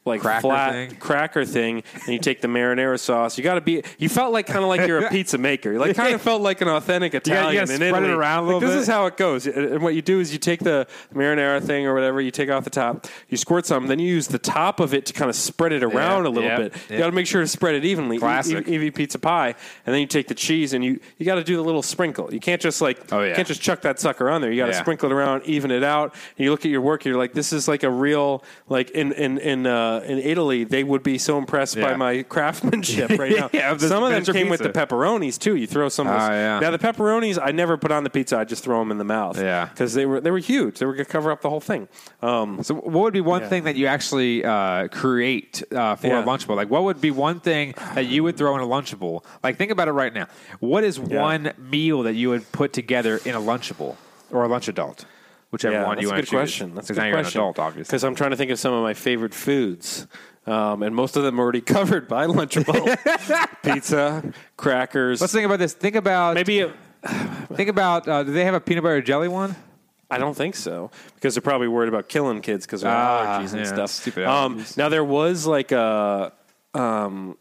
Like Cracker flat thing? cracker thing, and you take the marinara sauce. You got to be. You felt like kind of like you're a pizza maker. You like kind of felt like an authentic gotta- you Italian gotta in spread it around a Like, little this is how it goes. And what you do is you take the marinara thing or whatever, you take off the top, you squirt some, then you use the top of it to kind of spread it around a little yeah, bit. yeah. You got to make sure to spread it evenly. E- Classic. E- Evie pizza pie, and then you take the cheese and you you got to do the little sprinkle. You can't just like Oh, yeah. you can't just chuck that sucker on there. You got to Yeah. sprinkle it around, even it out. And you look at your work, you're like, this is like a real like in in in uh, in Italy, they would be so impressed by my craftsmanship right now. Yeah, some of them came with the pepperonis too. You throw some. Of those. Oh, yeah. Now the pepperonis, I never put on the pizza. I just throw them in the mouth. Yeah. because they were they were huge. They were gonna cover up the whole thing. Um, So, what would be one Yeah. thing that you actually uh, create uh, for Yeah. a Lunchable? Like, what would be one thing that you would throw in a Lunchable? Like, think about it right now. What is one meal that you would put together in a Lunchable or a Lunch Adult? Whichever yeah, one that's you a want good to choose. question. That's a good now you're an question. adult, obviously. Because I'm trying to think of some of my favorite foods, um, and most of them are already covered by Lunchable. Pizza, crackers. Let's think about this. Think about maybe. A, think about. Uh, do they have a peanut butter jelly one? I don't think so because they're probably worried about killing kids because of Ah, allergies and yeah, stuff. stupid Um, now there was like a, um,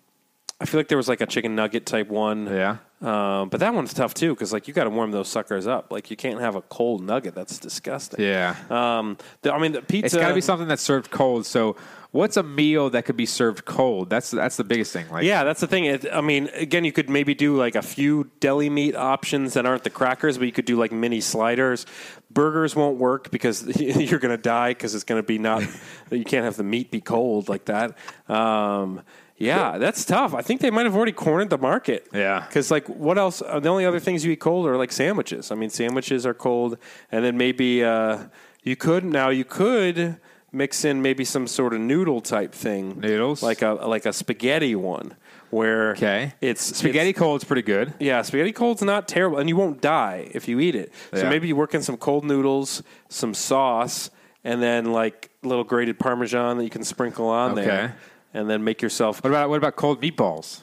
I feel like there was like a chicken nugget type one. Yeah. Um, but that one's tough too because like you got to warm those suckers up. Like you can't have a cold nugget. That's disgusting. Yeah. Um, the, I mean the pizza. It's got to be something that's served cold. So, what's a meal that could be served cold? That's that's the biggest thing. Like, Yeah, that's the thing. It, I mean, again, you could maybe do like a few deli meat options that aren't the crackers, but you could do like mini sliders. Burgers won't work because you're going to die because it's going to be not. you can't have the meat be cold like that. Um, yeah, that's tough. I think they might have already cornered the market. Yeah. Because, like, what else? uh, The only other things you eat cold are like sandwiches. I mean, sandwiches are cold. And then maybe uh, you could, now you could mix in maybe some sort of noodle type thing. Noodles? Like a, like a spaghetti one where Okay. it's spaghetti it's- cold's pretty good. yeah, spaghetti cold's not terrible, and you won't die if you eat it. So Yeah. maybe you work in some cold noodles, some sauce, and then like little grated Parmesan that you can sprinkle on Okay. there, and then make yourself What about what about cold meatballs?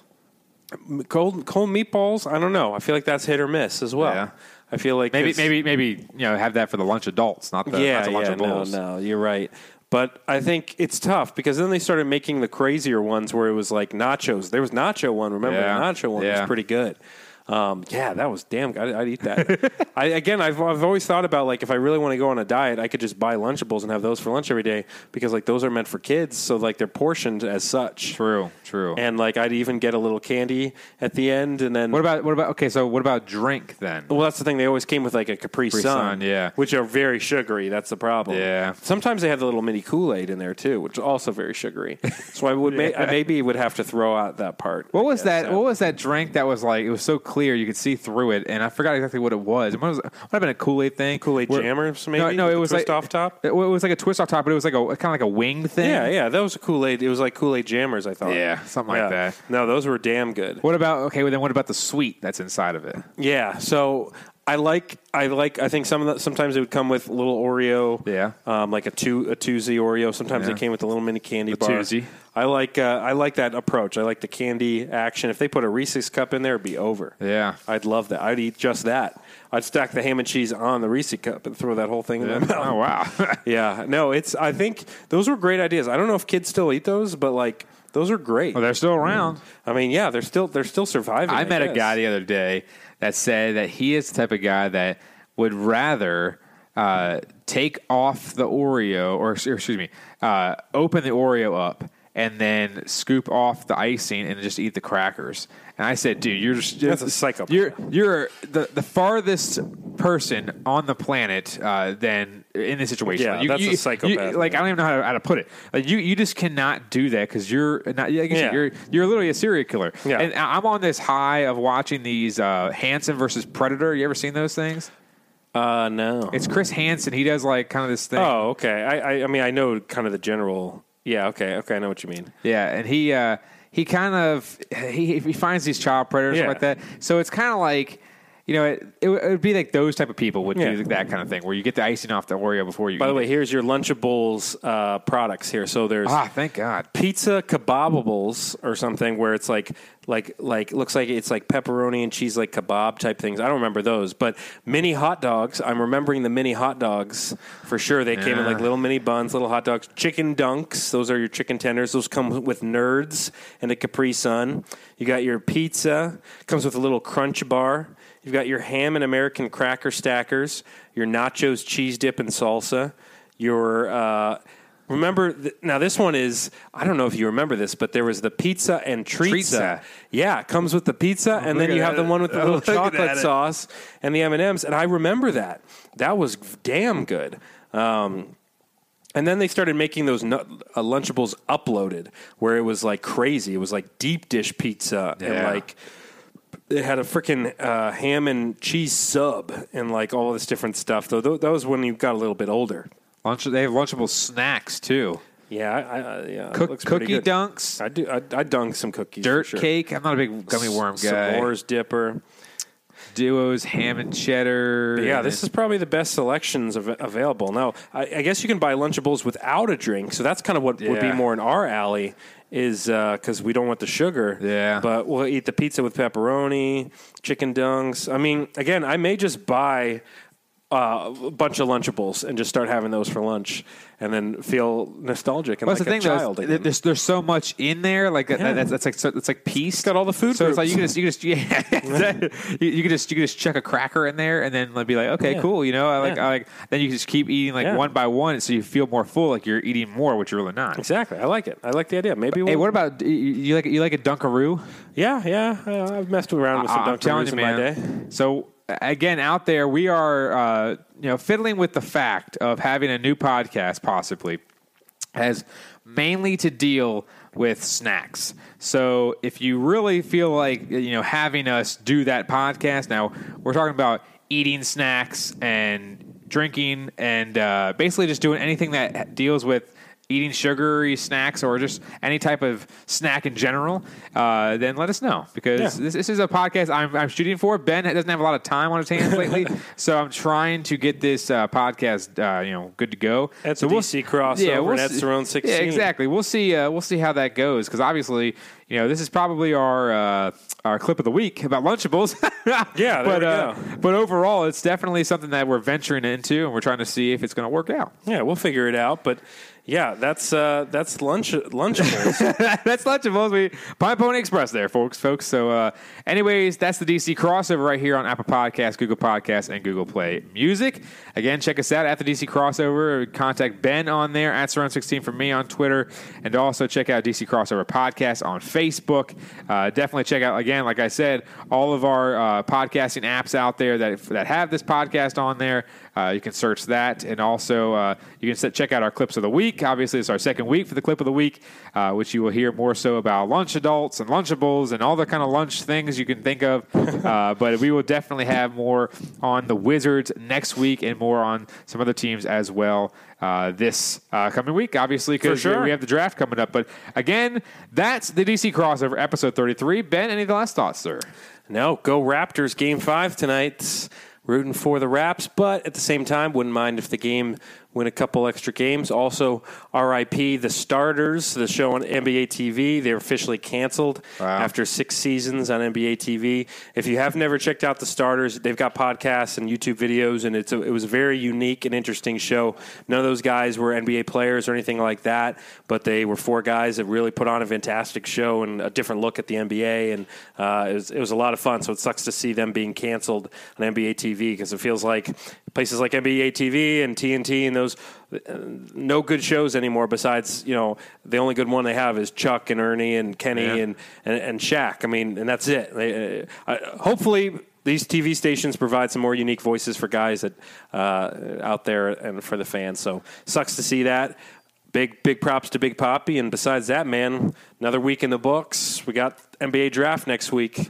cold cold meatballs. I don't know. I feel like that's hit or miss as well. Yeah. I feel like Maybe maybe maybe you know have that for the lunch adults, not the yeah, not the lunch yeah, of no, no, you're right. But I think it's tough because then they started making the crazier ones where it was like nachos. There was nacho one. Remember Yeah. the nacho one Yeah. was pretty good. Um, yeah, that was damn good. I'd, I'd eat that. I, again, I've, I've always thought about like if I really want to go on a diet, I could just buy Lunchables and have those for lunch every day because like those are meant for kids, so like they're portioned as such. True, true. And like I'd even get a little candy at the end, and then what about what about okay? So what about drink then? well, that's the thing. They always came with like a Capri, Sun, Sun, yeah. which are very sugary. That's the problem. Yeah. Sometimes they have the little mini Kool Aid in there too, which is also very sugary. so I would may, I maybe would have to throw out that part. What was that? What was that drink that was like? It was so clear you could see through it, and I forgot exactly what it was. It might have been a Kool Aid thing. Kool Aid jammers? No, Maybe no, With it was twist like off top. It, it was like a twist off top, but it was like a kind of like a winged thing. Yeah, yeah, that was a Kool Aid. It was like Kool Aid jammers. I thought. Yeah, something like that. No, those were damn good. What about okay? Well, then what about the sweet that's inside of it? Yeah, so I like I like I think some of the, sometimes it would come with little Oreo. Yeah. Um, like a two a twosie Oreo. Sometimes Yeah. they came with a little mini candy The bar. twosie. I like uh, I like that approach. I like the candy action. If they put a Reese's cup in there, it'd be over. Yeah. I'd love that. I'd eat just that. I'd stack the ham and cheese on the Reese's cup and throw that whole thing in my mouth. Oh wow. Yeah, no, it's. I think those were great ideas. I don't know if kids still eat those, but like those are great. well, they're still around. I mean, yeah, they're still they're still surviving. I met a guy the other day that said that he is the type of guy that would rather uh, take off the Oreo, or, or excuse me, uh, open the Oreo up and then scoop off the icing and just eat the crackers. And I said, dude, you're just That's a psychopath. You're you're the the farthest person on the planet uh, than in this situation. Yeah, you, that's a psychopath, you- like I don't even know how to, how to put it. Like you, you just cannot do that because you're not. Like you said, Yeah. you're you're literally a serial killer. Yeah. And I'm on this high of watching these uh, Hansen versus Predator. You ever seen those things? Uh, no. It's Chris Hansen. He does like kind of this thing. Oh, okay. I, I, I mean, I know kind of the general. Yeah, okay, okay. I know what you mean. Yeah, and he uh, he kind of he, he finds these child predators Yeah. like that. So it's kind of like you know, it, it, would- it would be like those type of people would Yeah. do that kind of thing, where you get the icing off the Oreo before you. By the way, it. here's your Lunchables uh, products here. So there's ah, thank God. pizza kebabables or something where it's like like like looks like it's like pepperoni and cheese like kebab type things. I don't remember those, but mini hot dogs. I'm remembering the mini hot dogs for sure. They came in like little mini buns, little hot dogs. Chicken dunks. Those are your chicken tenders. Those come with nerds and a Capri Sun. You got your pizza. Comes with a little crunch bar. You've got your ham and American cracker stackers. Your nachos, cheese dip, and salsa. Your uh, Remember th- now? This one is I don't know if you remember this, but there was the pizza and treatza. Treatza. Yeah, it comes with the pizza, and then you have the one with the Oh, little chocolate sauce and the M and M's. And I remember that. That was damn good. Um, and then they started making those nu- uh, Lunchables uploaded, where it was like crazy. It was like deep dish pizza and Yeah. like it had a freaking uh, ham and cheese sub and like all this different stuff. Though th- that was when you got a little bit older. Lunch, they have Lunchable snacks too. Yeah, I, I, yeah. Cook, looks cookie good. dunks, I do. I, I dunk some cookies. dirt sure. cake. I'm not a big gummy worm guy. S'mores dipper. Duos, ham and cheddar. But yeah, and this is probably the best selections av- available. Now, I, I guess you can buy Lunchables without a drink, so that's kind of what would be more in our alley. Is uh, because we don't want the sugar. Yeah. But we'll eat the pizza with pepperoni, chicken dunks. I mean, again, I may just buy uh, a bunch of Lunchables and just start having those for lunch, and then feel nostalgic and What's like the thing a though? child. again. There's there's so much in there. Like that- that's, that's like so, it's like piece. got all the food So it's like you can just you can just yeah. you, you can just you can just chuck a cracker in there and then like, be like okay Yeah. cool you know I like Yeah. I like then you just keep eating like Yeah. one by one so you feel more full like you're eating more which you're really not. exactly. I like it. I like the idea. Maybe. We'll, Hey, what about you, like you like a Dunkaroo? Yeah, yeah. Uh, I've messed around with some I- Dunkaroos in my day. So again, out there, we are uh, you know fiddling with the fact of having a new podcast, possibly, has mainly to deal with snacks. So if you really feel like you know having us do that podcast, now we're talking about eating snacks and drinking and uh, basically just doing anything that deals with eating sugary snacks or just any type of snack in general, uh, then let us know because Yeah. this, this is a podcast I'm, I'm shooting for. Ben doesn't have a lot of time on his hands lately, so I'm trying to get this uh, podcast, uh, you know, good to go. At so the DC crossover, and at see- Cerrone 16. Yeah, exactly. We'll see. Uh, we'll see how that goes because obviously, you know, this is probably our uh, our clip of the week about Lunchables. Yeah, there but we uh, but overall, it's definitely something that we're venturing into, and we're trying to see if it's going to work out. Yeah, we'll figure it out. But yeah, that's uh, that's lunch Lunchables. that's Lunchables. We Pine Pony Express there, folks. Folks. So, uh, anyways, that's the DC crossover right here on Apple Podcasts, Google Podcasts, and Google Play Music. Again, check us out at the DC crossover. Contact Ben on there at Surround Sixteen for me on Twitter, and also check out DC Crossover Podcast on Facebook. Uh, definitely check out again, like I said, all of our uh, podcasting apps out there that that have this podcast on there. Uh, you can search that, and also uh, you can set, check out our clips of the week. Obviously, it's our second week for the clip of the week, uh, which you will hear more so about lunch adults and Lunchables and all the kind of lunch things you can think of. uh, but we will definitely have more on the Wizards next week and more on some other teams as well uh, this uh, coming week. Obviously, because sure. we have the draft coming up. But again, that's the DC crossover episode thirty-three. Ben, any last thoughts, sir? no, go Raptors game five tonight. Rooting for the Raps, but at the same time, wouldn't mind if the game win a couple extra games. Also, RIP the starters, the show on NBA TV. They're officially canceled after six seasons on NBA TV. If you have never checked out the starters, they've got podcasts and YouTube videos, and it's a, it was a very unique and interesting show. None of those guys were NBA players or anything like that, but they were four guys that really put on a fantastic show and a different look at the NBA, and uh, it, was, it was a lot of fun. So it sucks to see them being canceled on NBA TV because it feels like places like NBA TV and TNT and those uh, no good shows anymore. Besides, you know, the only good one they have is Chuck and Ernie and Kenny Yeah. and, and and Shaq. I mean, and that's it. They, uh, hopefully. These TV stations provide some more unique voices for guys that uh, out there and for the fans. So sucks to see that. Big big props to Big Poppy. And besides that, man, another week in the books. We got NBA draft next week.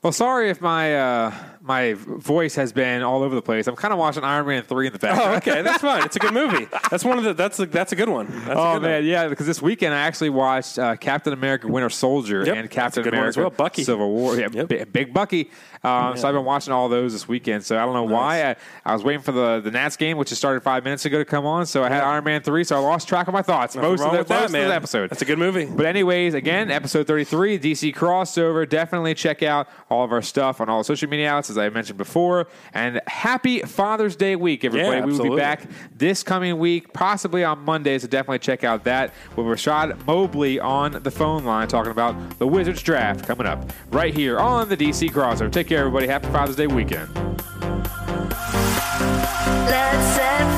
Well, sorry if my uh, my voice has been all over the place. I'm kind of watching Iron Man three in the background. Oh, okay, that's fine. It's a good movie. That's one of the. That's a, that's a good one. That's a oh good man, one. yeah, because this weekend I actually watched uh, Captain America: Winter Soldier Yep, and Captain good one as America: well. Bucky. Civil War. Yeah, Yep. bi- big Bucky. Um, So I've been watching all those this weekend. So I don't know why I, I was waiting for the the Nats game, which has started five minutes ago, to come on. So I had Iron Man three, so I lost track of my thoughts Nothing most of the, with that, of the episode. That's a good movie. But anyways, again, episode 33, DC crossover. Definitely check out all of our stuff on all the social media outlets, as I mentioned before. And happy Father's Day week, everybody. Yeah, we will be back this coming week, possibly on Monday. So definitely check out that with Rashad Mobley on the phone line talking about the Wizards draft coming up right here on the DC crossover. Take care, everybody. Happy Father's Day weekend. Let's